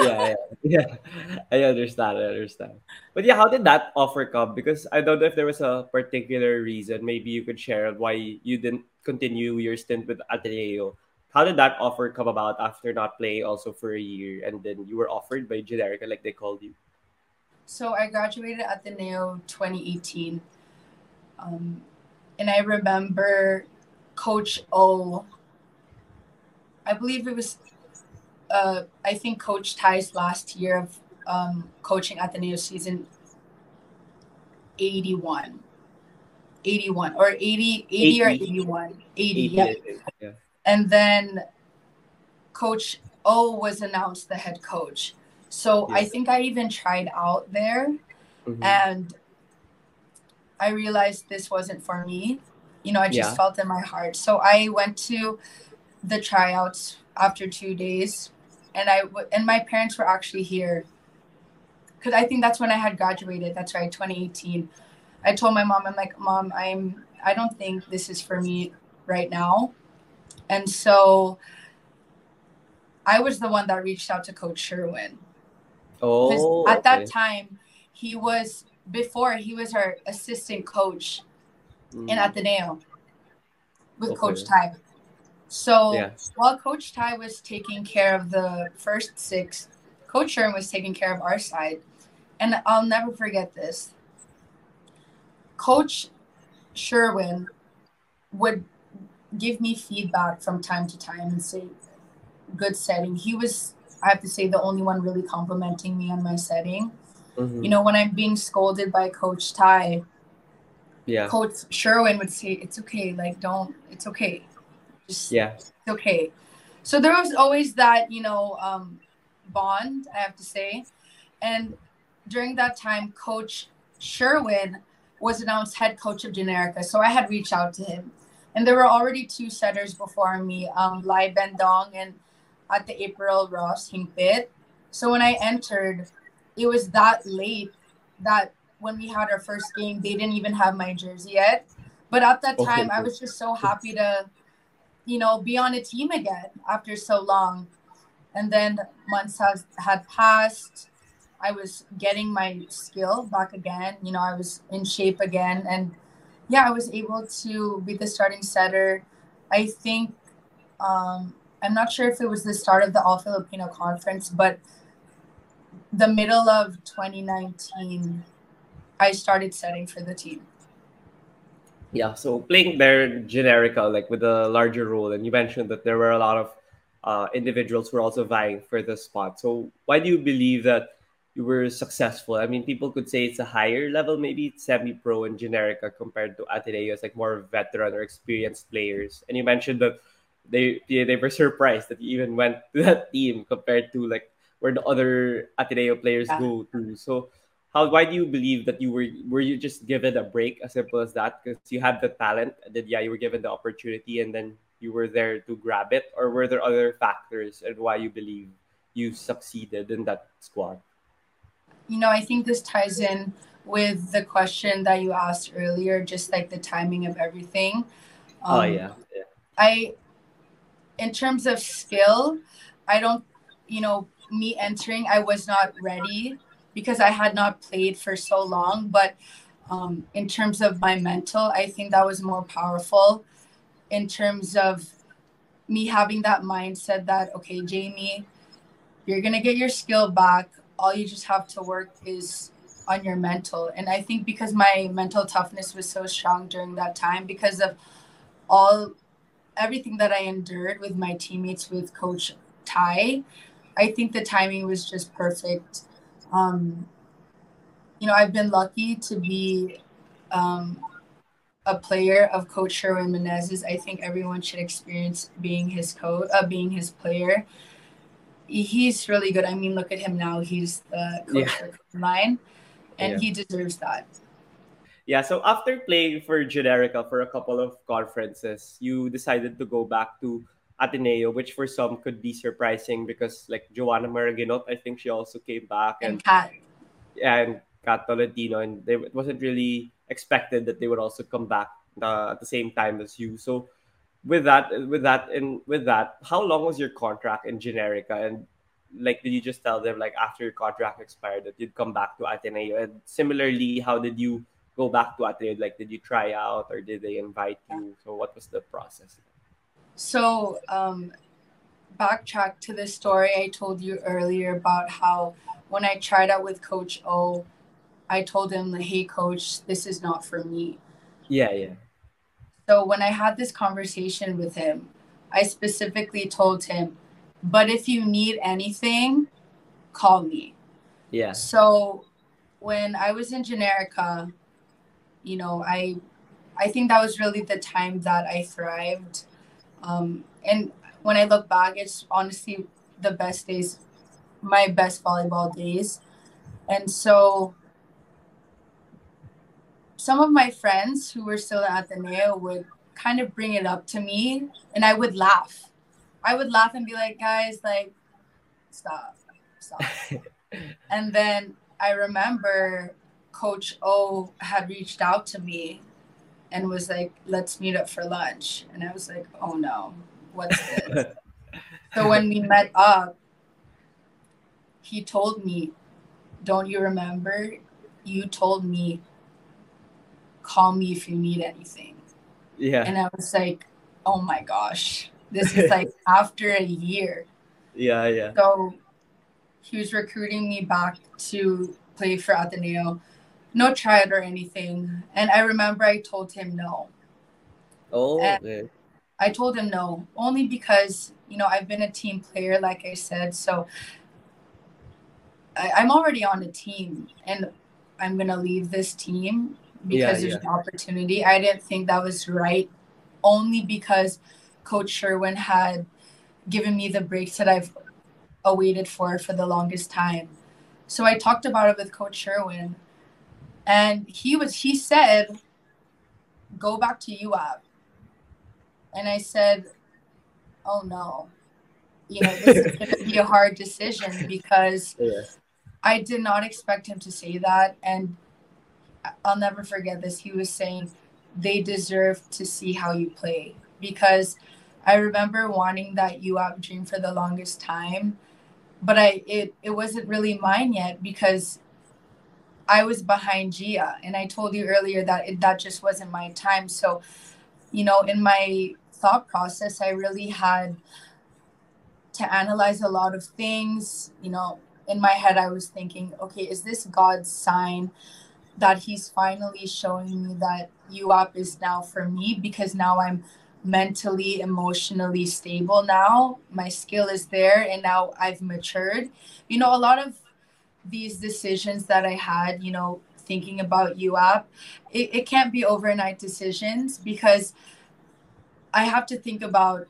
yeah, yeah, yeah. I understand. I understand. But yeah, how did that offer come? Because I don't know if there was a particular reason. Maybe you could share why you didn't continue your stint with Ateneo. How did that offer come about after not playing also for a year, and then you were offered by Generika, like they called you? So I graduated Ateneo 2018, um, and I remember Coach O. I believe it was uh, I think Coach Tai's last year of um, coaching Ateneo season 81. 81 or 80, 80, 80. or 81. 80, 80 yeah. yeah. And then Coach O was announced the head coach. So I think I even tried out there mm-hmm. and I realized this wasn't for me. You know, I just yeah. felt in my heart. So I went to the tryouts after two days and I w- and my parents were actually here because I think that's when I had graduated. That's right, 2018. I told my mom, I'm like, Mom, I'm I don't think this is for me right now, and so I was the one that reached out to Coach Sherwin. Oh, at that time, he was before he was our assistant coach mm. in Ateneo with okay. Coach Tai. So yeah. while Coach Tai was taking care of the first six, Coach Sherwin was taking care of our side. And I'll never forget this. Coach Sherwin would give me feedback from time to time and say, good setting. He was, I have to say, the only one really complimenting me on my setting. Mm-hmm. You know, when I'm being scolded by Coach Tai, yeah. Coach Sherwin would say, it's okay. Like, don't, it's okay just yeah it's okay so there was always that you know um, bond i have to say and during that time coach sherwin was announced head coach of generika so i had reached out to him and there were already two setters before me um, lai bendong and at the april ross hingpit so when i entered it was that late that when we had our first game they didn't even have my jersey yet but at that time okay. i was just so happy to you know, be on a team again after so long. And then months has had passed. I was getting my skill back again. You know, I was in shape again. And yeah, I was able to be the starting setter. I think um, I'm not sure if it was the start of the All Filipino Conference, but the middle of 2019, I started setting for the team. Yeah, so playing there Generika, like with a larger role, and you mentioned that there were a lot of uh, individuals who were also vying for the spot. So why do you believe that you were successful? I mean, people could say it's a higher level, maybe semi-pro and Generika compared to Ateneo, like more veteran or experienced players. And you mentioned that they they were surprised that you even went to that team compared to like where the other Ateneo players yeah. go to. So how why do you believe that you were were you just given a break as simple as that because you had the talent and then yeah you were given the opportunity and then you were there to grab it or were there other factors and why you believe you succeeded in that squad you know i think this ties in with the question that you asked earlier just like the timing of everything oh, um, oh yeah. yeah i in terms of skill i don't you know me entering i was not ready because I had not played for so long. But um, in terms of my mental, I think that was more powerful in terms of me having that mindset that, okay, Jamie, you're going to get your skill back. All you just have to work is on your mental. And I think because my mental toughness was so strong during that time, because of all everything that I endured with my teammates, with Coach Tai, I think the timing was just perfect um, you know, I've been lucky to be um, a player of Coach Sherwin Meneses. I think everyone should experience being his coach, uh, being his player. He's really good. I mean, look at him now. He's the coach yeah. for mine, and yeah. he deserves that. Yeah. So after playing for Generika for a couple of conferences, you decided to go back to Ateneo, which for some could be surprising because like Jhoana Maraguinot, I think she also came back and, and Kat. Yeah, and Kat Tolentino, and they, it wasn't really expected that they would also come back uh, at the same time as you. So with that, with that, and with that, how long was your contract in Generika? And like, did you just tell them like after your contract expired that you'd come back to Ateneo? And similarly, how did you go back to Ateneo? Like, did you try out or did they invite you? So what was the process? So um, backtrack to the story I told you earlier about how when I tried out with Coach O, I told him, "Hey, Coach, this is not for me." Yeah, yeah. So when I had this conversation with him, I specifically told him, "But if you need anything, call me." Yeah. So when I was in Generika, you know, I I think that was really the time that I thrived. Um, and when I look back, it's honestly the best days, my best volleyball days. And so some of my friends who were still at Ateneo would kind of bring it up to me and I would laugh. I would laugh and be like, guys, like, stop, stop. and then I remember Coach O had reached out to me and was like, let's meet up for lunch. And I was like, oh no, what's this? so when we met up, he told me, don't you remember? You told me, call me if you need anything. Yeah. And I was like, oh my gosh, this is like after a year. Yeah, yeah. So he was recruiting me back to play for Ateneo. No tryout or anything. And I remember I told him no. Oh, okay. I told him no, only because you know I've been a team player, like I said. So I, I'm already on a team, and I'm gonna leave this team because Yeah, there's an opportunity. I didn't think that was right, only because Coach Sherwin had given me the breaks that I've awaited for for the longest time. So I talked about it with Coach Sherwin, and he was he said, "Go back to UAAP." And I said, "Oh no, you know this is going to be a hard decision because Yeah. I did not expect him to say that, and I'll never forget this. He was saying they deserve to see how you play because I remember wanting that UAAP dream for the longest time, but I it it wasn't really mine yet because I was behind Jia, and I told you earlier that it, that just wasn't my time. So, you know, in my thought process, I really had to analyze a lot of things. You know, in my head, I was thinking, okay, is this God's sign that He's finally showing me that UAAP is now for me because now I'm mentally, emotionally stable now. My skill is there, and now I've matured. You know, a lot of these decisions that I had, you know, thinking about UAAP, it, it can't be overnight decisions because I have to think about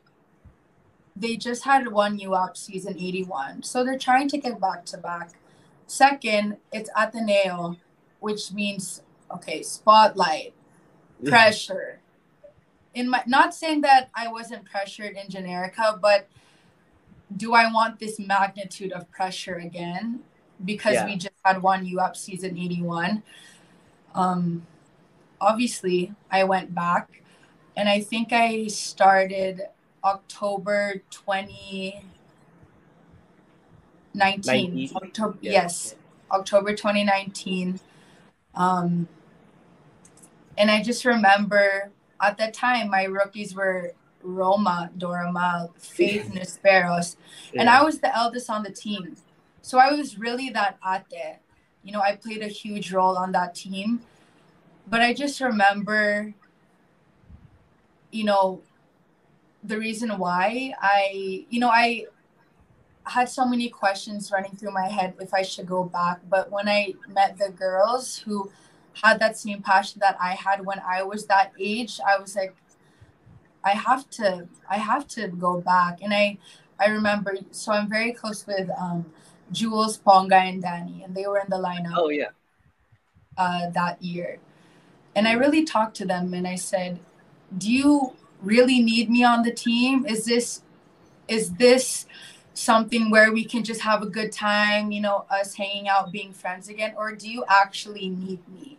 they just had one UAAP season 81. So they're trying to get back to back. Second, it's Ateneo, which means okay, spotlight, Yeah. pressure. In my not saying that I wasn't pressured in Generika, but do I want this magnitude of pressure again? Because Yeah. we just had one UAAP season 81. Um obviously I went back and I think I started October 2019. 19? October, Yeah. Yes, October 2019. Um, and I just remember at that time, my rookies were Roma Doromal, Faith Nesperos, and I was the eldest on the team. So I was really that ate. You know, I played a huge role on that team. But I just remember, you know, the reason why I, you know, I had so many questions running through my head if I should go back. But when I met the girls who had that same passion that I had when I was that age, I was like, I have to, I have to go back. And I, I remember, so I'm very close with um, Jules, Ponggay, and Danny, and they were in the lineup Oh yeah. uh, that year. And I really talked to them and I said, "Do you really need me on the team? Is this is this something where we can just have a good time, you know, us hanging out, being friends again, or do you actually need me?"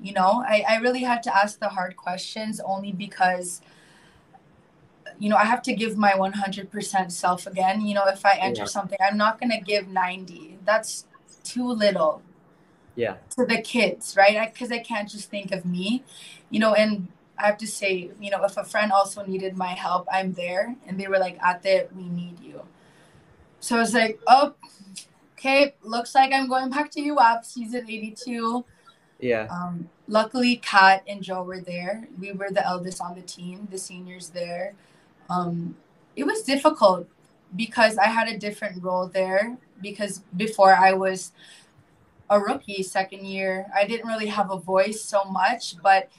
You know, I, I really had to ask the hard questions only because you know, I have to give my 100% self again. You know, if I enter Yeah. something, I'm not going to give 90. That's too little Yeah. to the kids, right? Because I, can't just think of me, you know, and I have to say, you know, if a friend also needed my help, I'm there. And they were like, Ate, we need you. So I was like, oh, okay, looks like I'm going back to UAAP season 82. Yeah. Um, luckily, Kat and Jho were there. We were the eldest on the team, the seniors there. Um, it was difficult because I had a different role there. Because before I was a rookie, second year, I didn't really have a voice so much, but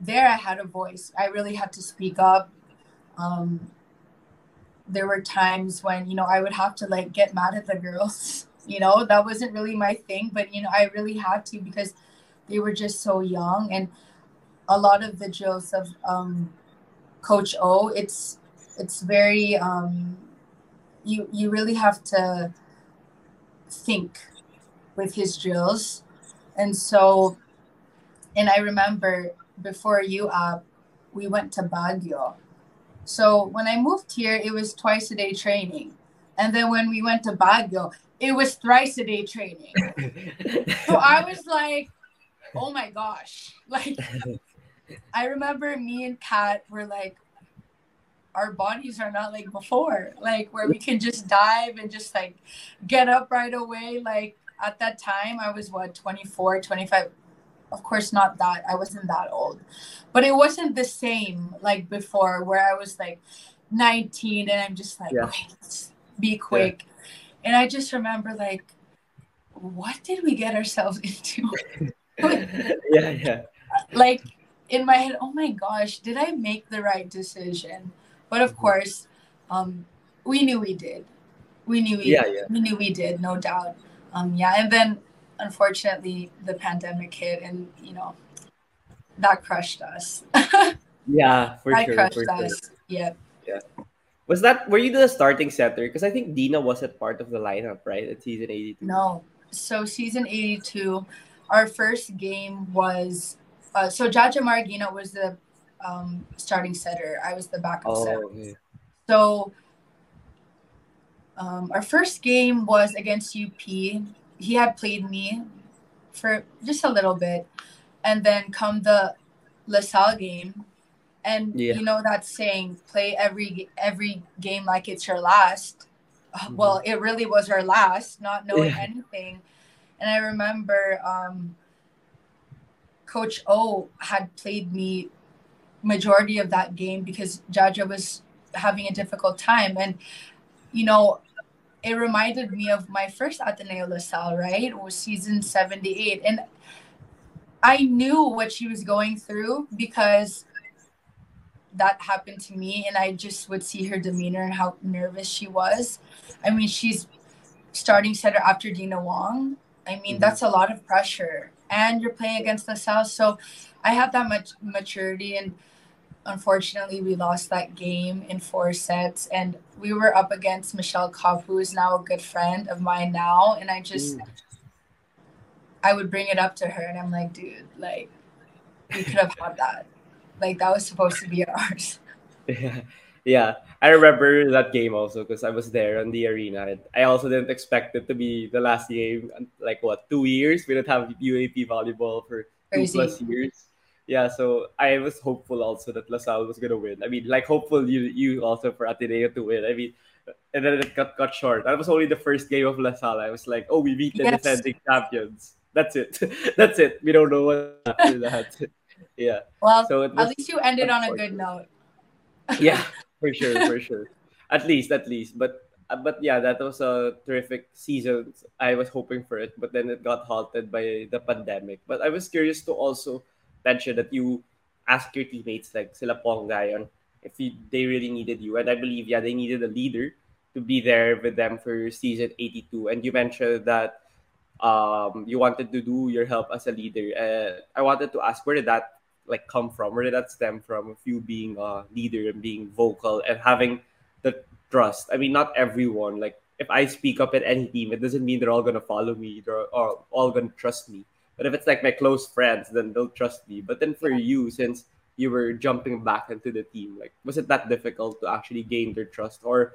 there I had a voice. I really had to speak up. Um, there were times when you know I would have to like get mad at the girls. You know that wasn't really my thing, but you know I really had to because they were just so young and a lot of the drills of um, coach o it's it's very um, you you really have to think with his drills. And so and i remember before you up we went to baguio. So when i moved here it was twice a day training. And then when we went to baguio it was thrice a day training. So i was like oh my gosh. Like i remember me and kat were like our bodies are not like before like where we can just dive and just like get up right away like at that time i was what 24 25 of course not that i wasn't that old. But it wasn't the same like before where i was like 19 and i'm just like Yeah. let's be quick. And i just remember like what did we get ourselves into? Yeah, yeah. like in my head oh my gosh did i make the right decision but of Mhm. course um we knew we did we knew we Yeah, yeah. we knew we did no doubt um yeah and then unfortunately the pandemic hit and you know that crushed us Yeah, for that sure, crushed for sure. us yeah Was that were you the starting center? Because I think Deanna wasn't part of the lineup, right? At season eighty two. no so season 82 our first game was uh, so jaja maraguinot was the um starting setter i was the backup setter Oh, okay. So um, our first game was against UP. He had played me for just a little bit, and then come the LaSalle game, and Yeah. you know that saying, "Play every every game like it's your last." Uh, Well, it really was our last, not knowing Yeah. anything. And I remember um, Coach O had played me majority of that game because Jaja was having a difficult time. And, you know, it reminded me of my first Ateneo LaSalle, right? It was season 78. And I knew what she was going through because that happened to me. And I just would see her demeanor and how nervous she was. I mean, she's starting center after Deanna Wong. I mean, Mhm. that's a lot of pressure. And you're playing against LaSalle. So I have that much maturity and unfortunately we lost that game in four sets and we were up against michelle cobb who is now a good friend of mine now and i just Mm. i would bring it up to her and i'm like dude like we could have had that like that was supposed to be ours Yeah, yeah. I remember that game also because I was there on the arena. I also didn't expect it to be the last game. Like what, two years? We didn't have UAAP volleyball for two Crazy. plus years. Yeah, so I was hopeful also that LaSalle was gonna win. I mean, like hopeful you you also for Ateneo to win. I mean, and then it got cut short. That was only the first game of LaSalle. I was like, oh, we beat the Yes. defending champions. That's it. That's it. We don't know what after that. yeah. well So at least you ended on a good note yeah for sure for sure. At least at least. But uh, but yeah that was a terrific season. I was hoping for it but then it got halted by the pandemic. But i was curious to also mention that you asked your teammates like sila Ponggay on if you, they really needed you. And i believe yeah they needed a leader to be there with them for season 82 and you mentioned that um you wanted to do your help as a leader. Uh, i wanted to ask where did that like come from? Where did that stem from? Of you being a leader and being vocal and having the trust. I mean, not everyone. Like if I speak up at any team, it doesn't mean they're all gonna follow me. They're all, all gonna trust me. But if it's like my close friends, then they'll trust me. But then for you, since you were jumping back into the team, like was it that difficult to actually gain their trust, or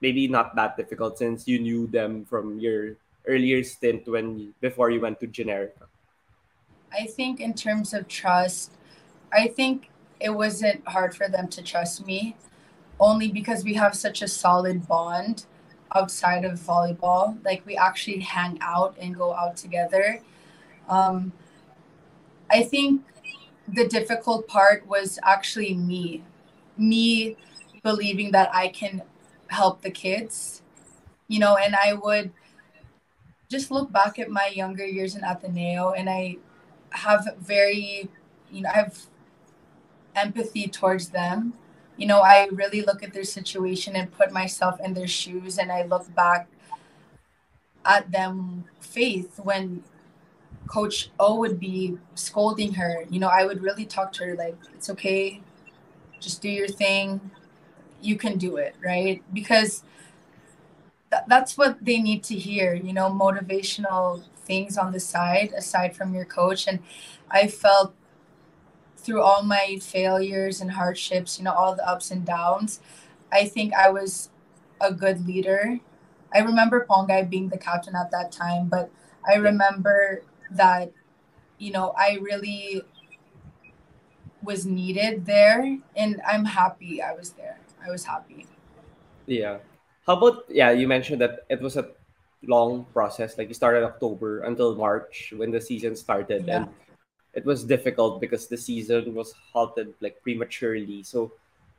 maybe not that difficult since you knew them from your earlier stint when before you went to Generika? I think in terms of trust, I think it wasn't hard for them to trust me only because we have such a solid bond outside of volleyball. Like we actually hang out and go out together. Um, I think the difficult part was actually me, me believing that I can help the kids, you know, and I would just look back at my younger years in Ateneo and I have very, you know, I have empathy towards them. You know, I really look at their situation and put myself in their shoes and I look back at them faith when coach o would be scolding her. You know i would really talk to her like it's okay. Just do your thing. You can do it right? Because th- that's what they need to hear you know motivational things on the side aside from your coach and i felt through all my failures and hardships you know all the ups and downs i think i was a good leader i remember Ponggay being the captain at that time but i remember that you know i really was needed there and i'm happy i was there i was happy Yeah. How about yeah? You mentioned that it was a long process. Like you started October until March when the season started, yeah and it was difficult because the season was halted like prematurely. So,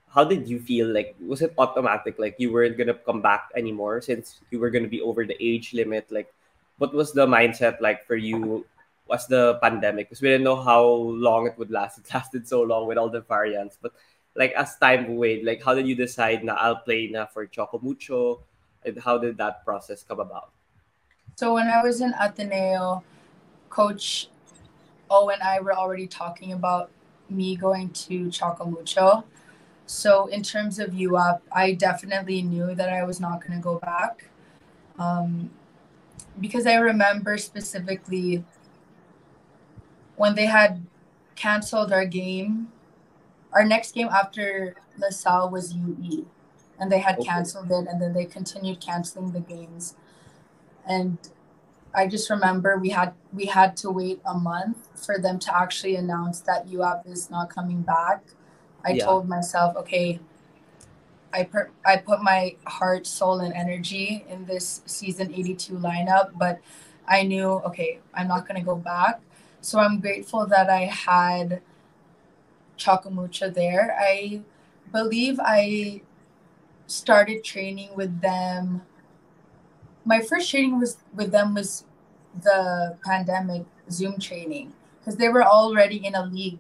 how did you feel? Like, was it automatic? Like you weren't gonna come back anymore since you were gonna be over the age limit? Like, what was the mindset like for you? Was the pandemic? Because we didn't know how long it would last. It lasted so long with all the variants, but like as time went, like how did you decide na I'll play na for Choco Mucho? And how did that process come about? so when i was in ateneo coach o and i were already talking about me going to Choco Mucho so in terms of UAAP i definitely knew that i was not going to go back um, because i remember specifically when they had canceled our game our next game after LaSalle was UE, and they had Okay. canceled it, and then they continued canceling the games. And I just remember we had we had to wait a month for them to actually announce that UAAP is not coming back. I Yeah. told myself, okay, I per- I put my heart, soul, and energy in this season 82 lineup, but I knew, okay, I'm not gonna go back. So I'm grateful that I had Choco Mucho there. I believe I started training with them. My first training was with them was the pandemic Zoom training because they were already in a league.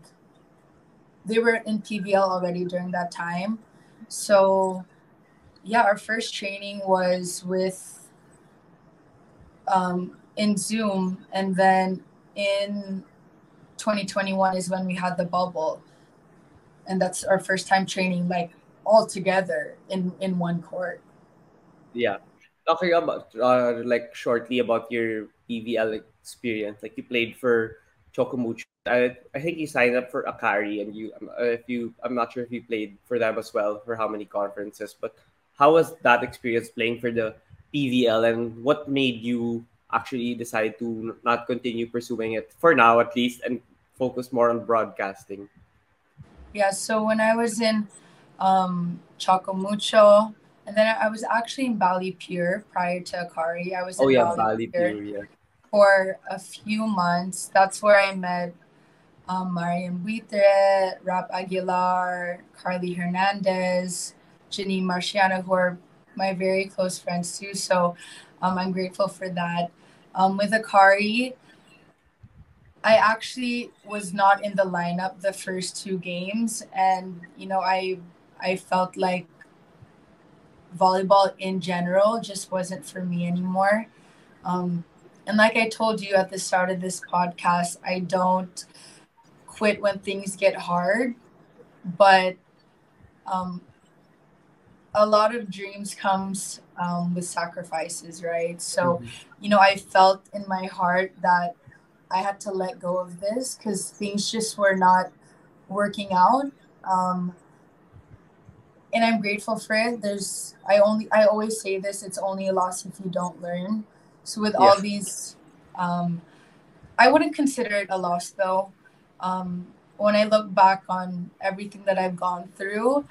They were in PVL already during that time. So yeah, our first training was with um, in Zoom, and then in 2021 is when we had the bubble and that's our first time training like all together in in one court Yeah. Talking about uh, like shortly about your PVL experience, like you played for Choco Mucho. I, I think you signed up for Akari, and you um, uh, if you I'm not sure if you played for them as well for how many conferences, but how was that experience playing for the PVL, and what made you actually decide to not continue pursuing it for now at least, and focus more on broadcasting? yeah so when i was in um Choco Mucho and then i was actually in bali pure prior to akari i was Oh in yeah, bali Bali pure Pure, yeah. for a few months that's where i met um, Mariam Buitre, Rap Aguilar, Carly Hernandez, Janine Marciano, who are my very close friends too. So um, I'm grateful for that. Um, with Akari, I actually was not in the lineup the first two games, and you know, I I felt like volleyball in general just wasn't for me anymore. Um, and like I told you at the start of this podcast, I don't quit when things get hard, but um, a lot of dreams comes um, with sacrifices, right? So, Mhm. you know, I felt in my heart that I had to let go of this because things just were not working out. Um, and I'm grateful for it. There's I only I always say this, it's only a loss if you don't learn. So with yeah. all these um I wouldn't consider it a loss though. Um when I look back on everything that I've gone through,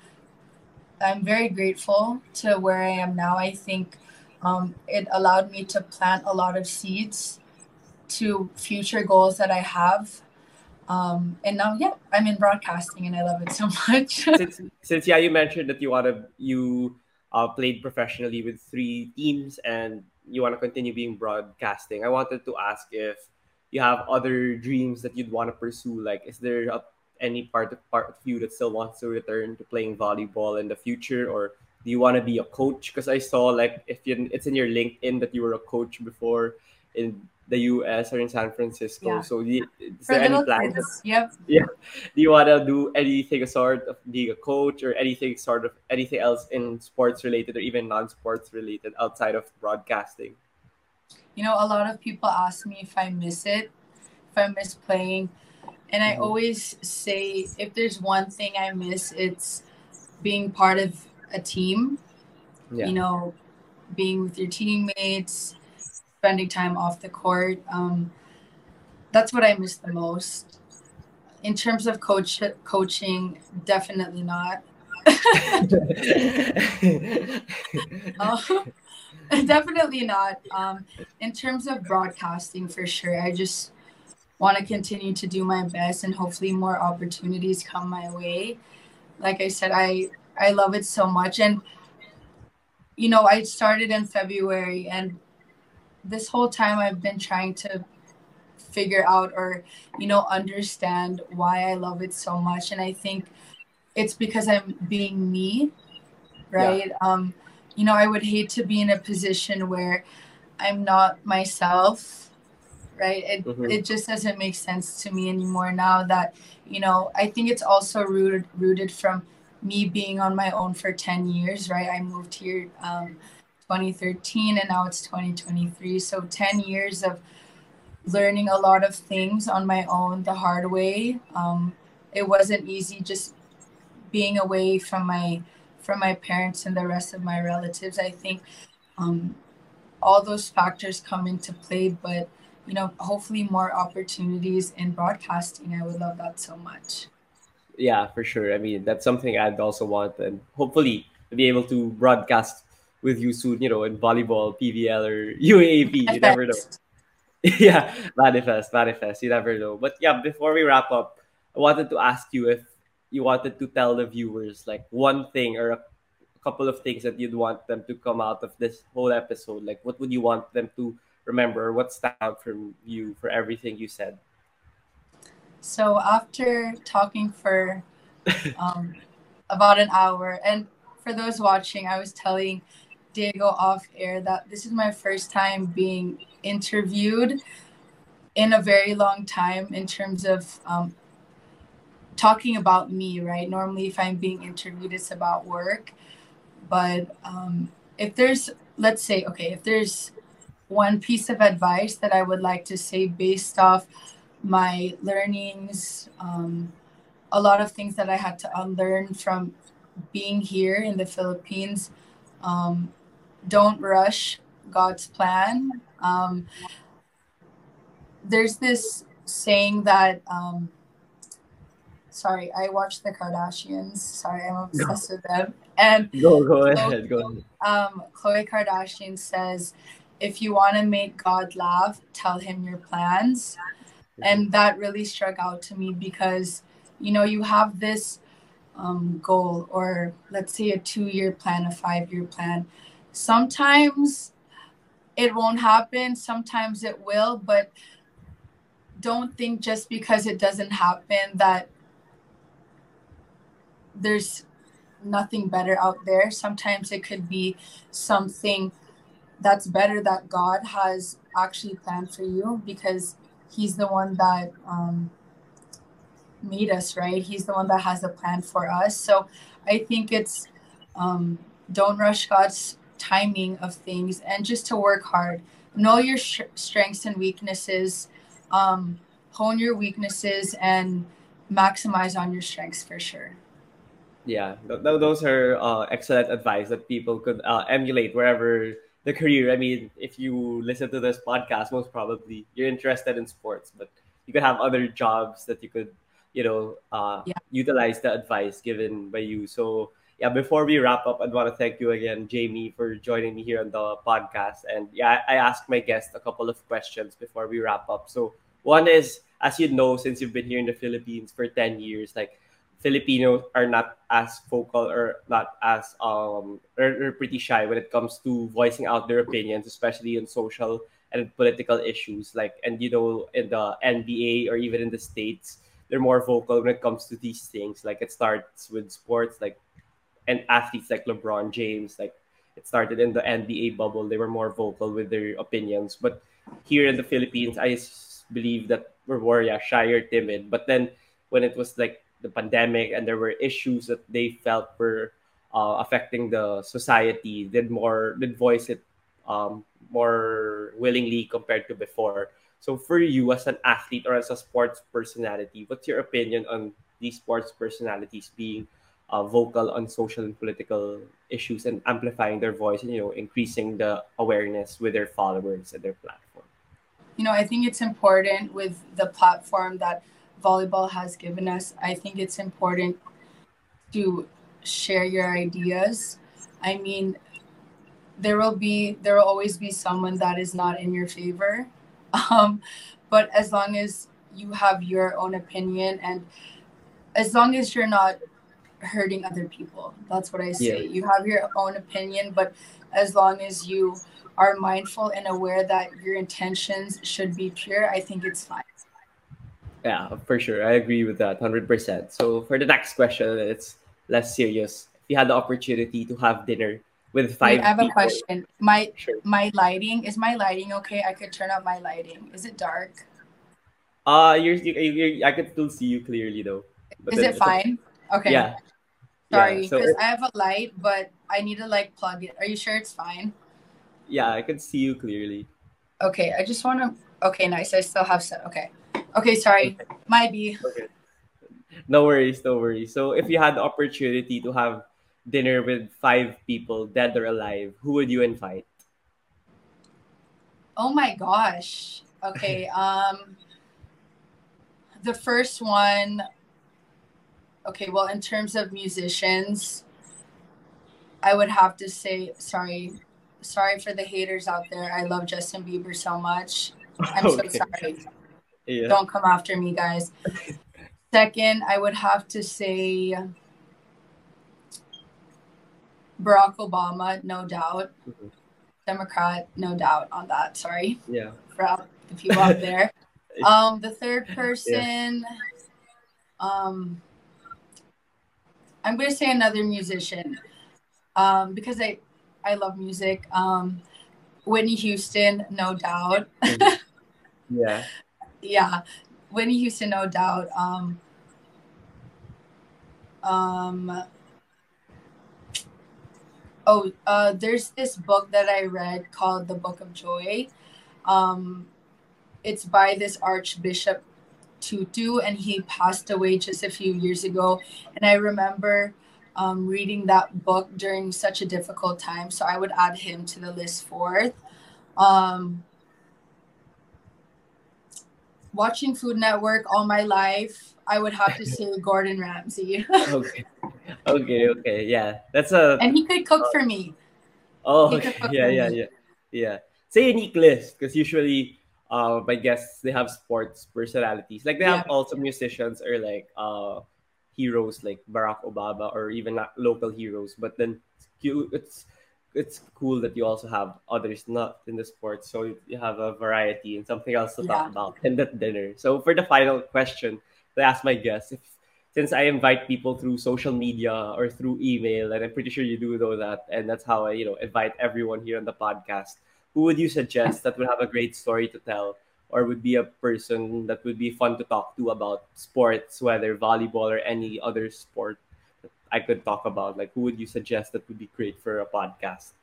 I'm very grateful to where I am now. I think um, it allowed me to plant a lot of seeds to future goals that I have. Um, and now, yeah, I'm in broadcasting and I love it so much. since, since, yeah, you mentioned that you want to, you uh, played professionally with three teams and you want to continue being broadcasting. I wanted to ask if you have other dreams that you'd want to pursue. Like, is there a, any part of part of you that still wants to return to playing volleyball in the future, or do you want to be a coach? Because I saw like if you it's in your LinkedIn that you were a coach before in the US or in San Francisco. Yeah. So, is For there any plans? Yep. Yeah. Do you want to do anything sort of being a coach or anything sort of anything else in sports related or even non-sports related outside of broadcasting? You know, a lot of people ask me if I miss it, if I miss playing. And I mm-hmm. always say if there's one thing I miss, it's being part of a team. Yeah. You know, being with your teammates, spending time off the court. Um, that's what I miss the most. In terms of coach coaching, definitely not. um, definitely not. Um, in terms of broadcasting, for sure, I just want to continue to do my best, and hopefully, more opportunities come my way. Like I said, I I love it so much, and you know, I started in February, and this whole time I've been trying to figure out or you know understand why I love it so much, and I think it's because I'm being me, right? Yeah. Um, you know, I would hate to be in a position where I'm not myself, right? It, mm-hmm. it just doesn't make sense to me anymore now that, you know, I think it's also rooted rooted from me being on my own for 10 years, right? I moved here um, 2013 and now it's 2023. So 10 years of learning a lot of things on my own the hard way. Um, it wasn't easy just being away from my from my parents and the rest of my relatives. I think um, all those factors come into play, but you know, hopefully more opportunities in broadcasting. I would love that so much. Yeah, for sure. I mean, that's something I'd also want, and hopefully be able to broadcast with you soon. You know, in volleyball, PVL, or UAAP. You never know. yeah, manifest, manifest. You never know. But yeah, before we wrap up, I wanted to ask you if you wanted to tell the viewers like one thing or a couple of things that you'd want them to come out of this whole episode like what would you want them to remember what stand out from you for everything you said so after talking for um, about an hour and for those watching i was telling diego off air that this is my first time being interviewed in a very long time in terms of um, talking about me, right? Normally, if I'm being interviewed, it's about work. But um, if there's, let's say, okay, if there's one piece of advice that I would like to say based off my learnings, um, a lot of things that I had to unlearn from being here in the Philippines. Um, don't rush God's plan. Um, there's this saying that um, sorry, I watch the Kardashians. Sorry, I'm obsessed with them. And go go ahead, go ahead. Um, Khloe Kardashian says, if you want to make God laugh, tell him your plans. And that really struck out to me because, you know, you have this um, goal or let's say a two year plan, a five year plan. Sometimes it won't happen, sometimes it will, but don't think just because it doesn't happen that there's nothing better out there. Sometimes it could be something that's better that God has actually planned for you because He's the one that um, made us, right? He's the one that has a plan for us. So I think it's um, don't rush God's timing of things and just to work hard. Know your sh- strengths and weaknesses. um, hone your weaknesses and maximize on your strengths for sure. Yeah, th- th- those are uh, excellent advice that people could uh, emulate wherever the career. I mean, if you listen to this podcast, most probably you're interested in sports, but you could have other jobs that you could, you know, uh, Yeah. utilize the advice given by you. So yeah, before we wrap up, I'd want to thank you again, Jamie, for joining me here on the podcast. And yeah, I, asked my guest a couple of questions before we wrap up. So one is, as you know, since you've been here in the Philippines for ten years, like Filipinos are not as vocal or not as um or pretty shy when it comes to voicing out their opinions, especially on social and political issues. Like and you know in the NBA or even in the states, they're more vocal when it comes to these things. Like it starts with sports, like and athletes like LeBron James, like it started in the NBA bubble. They were more vocal with their opinions, but here in the Philippines, I believe that we're yeah, shy or timid. But then when it was like the pandemic and there were issues that they felt were uh, affecting the society, did more did voice it um, more willingly compared to before. So for you as an athlete or as a sports personality, what's your opinion on these sports personalities being uh, vocal on social and political issues and amplifying their voice and you know increasing the awareness with their followers and their platform? You know, I think it's important with the platform that volleyball has given us. I think it's important to share your ideas. I mean, there will be there will always be someone that is not in your favor. Um, but as long as you have your own opinion and as long as you're not hurting other people, that's what I Yeah, say. You have your own opinion, but as long as you are mindful and aware that your intentions should be pure, I think it's fine. yeah, for sure. I agree with that 100%. So for the next question, it's less serious. If you had the opportunity to have dinner with five I have a question. My sure. my lighting is my lighting okay? I could turn up my lighting. Is it dark? Uh, you're, you, you, I could still see you clearly though. But Is it fine? okay. fine? Okay. Yeah, yeah. Sorry, So because I have a light, but I need to like plug it. Are you sure it's fine? yeah, I can see you clearly. Okay, I just want to. Okay, nice. I still have set. Okay. Okay, sorry. Okay. Might be. Okay. No worries, no worries. So if you had the opportunity to have dinner with five people, dead or alive, who would you invite? Oh my gosh. Okay. Um, the first one. Okay, well, in terms of musicians, I would have to say sorry. Sorry for the haters out there. I love Justin Bieber so much. I'm so sorry. Yeah. Don't come after me, guys. Second, I would have to say Barack Obama, no doubt. Mhm. Democrat, no doubt on that. Sorry Yeah. for the people out there. Um, the third Yeah. person, um, I'm gonna say another musician, um, because I I love music. Um, Whitney Houston, no doubt. Yeah. Yeah, Whitney Houston, no doubt. Um, um, oh, uh, there's this book that I read called The Book of Joy. Um, it's by this Archbishop Tutu, and he passed away just a few years ago. And I remember um, reading that book during such a difficult time, so I would add him to the list fourth. Um, watching Food Network all my life, I would have to say Gordon Ramsay. Okay. Okay. Okay. Yeah. That's a. and he could cook for me. Oh. Okay. cook Yeah. Yeah. Yeah. Yeah. Say a unique list because usually, uh, my guests they have sports personalities. Like they Yeah. have also musicians or like uh heroes like Barack Obama or even not local heroes. But then it's cute. It's it's cool that you also have others not in the sports, so you have a variety and something else to talk about in that dinner. So for the final question, I ask my guests if since I invite people through social media or through email, and I'm pretty sure you do know that, and that's how I you know invite everyone here on the podcast. Who would you suggest that would have a great story to tell? Or would be a person that would be fun to talk to about sports, whether volleyball or any other sport that I could talk about? Like, who would you suggest that would be great for a podcast?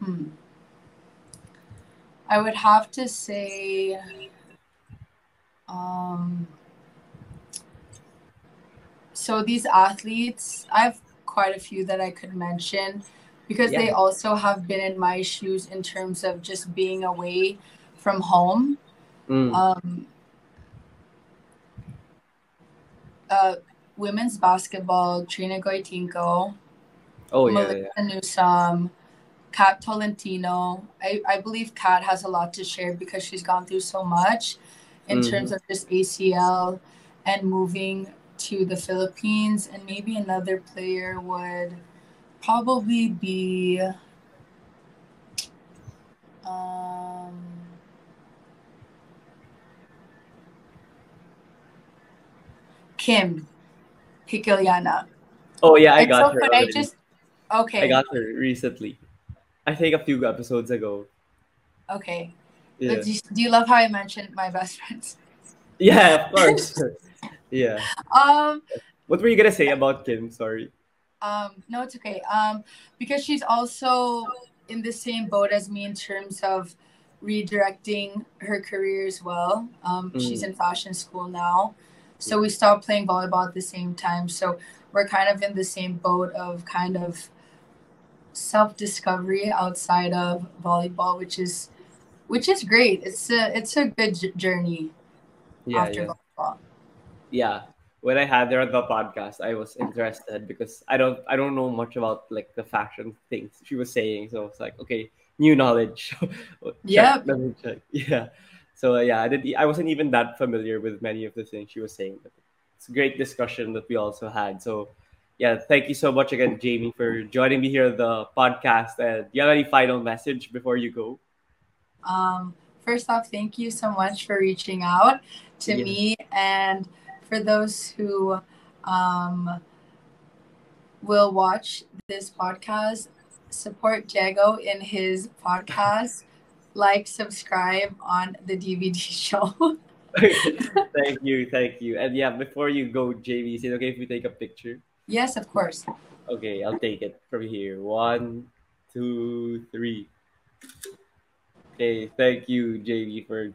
Hmm. I would have to say Um, so these athletes, I have quite a few that I could mention because they also have been in my shoes in terms of just being away from home. Mm. Um, uh, women's basketball, Trina Guytingco, oh yeah, Melissa yeah. Newsome, Kat Tolentino. I, I believe Kat has a lot to share because she's gone through so much in Mhm. terms of just ACL and moving to the Philippines. And maybe another player would probably be um, Kim Gequillana. Oh yeah, I It's got so her. I just okay. I got her recently. I think a few episodes ago. okay. Yeah. Do, you, do you love how I mentioned my best friends? Yeah, of course. yeah. Um, What were you gonna say about Kim? Sorry. Um, no, it's okay. Um, because she's also in the same boat as me in terms of redirecting her career as well. Um, she's Mm. in fashion school now, so we stopped playing volleyball at the same time. So we're kind of in the same boat of kind of self discovery outside of volleyball, which is which is great. It's a it's a good j- journey Yeah, after yeah. volleyball. yeah when i had her on the podcast i was interested because i don't i don't know much about like the fashion things she was saying. So it's like okay new knowledge. Check, Yep. let me check. Yeah. So yeah i did i wasn't even that familiar with many of the things she was saying but it's a great discussion that we also had. So yeah thank you so much again jamie for joining me here on the podcast. And do you have any final message before you go? Um, first off, thank you so much for reaching out to Yeah. me. And for those who um, will watch this podcast. Support Jago in his podcast. Like, subscribe on the DVD show. thank you thank you and yeah before you go JV, is it okay if we take a picture yes, of course. Okay, I'll take it from here. One, two, three. Okay, thank you, JV, for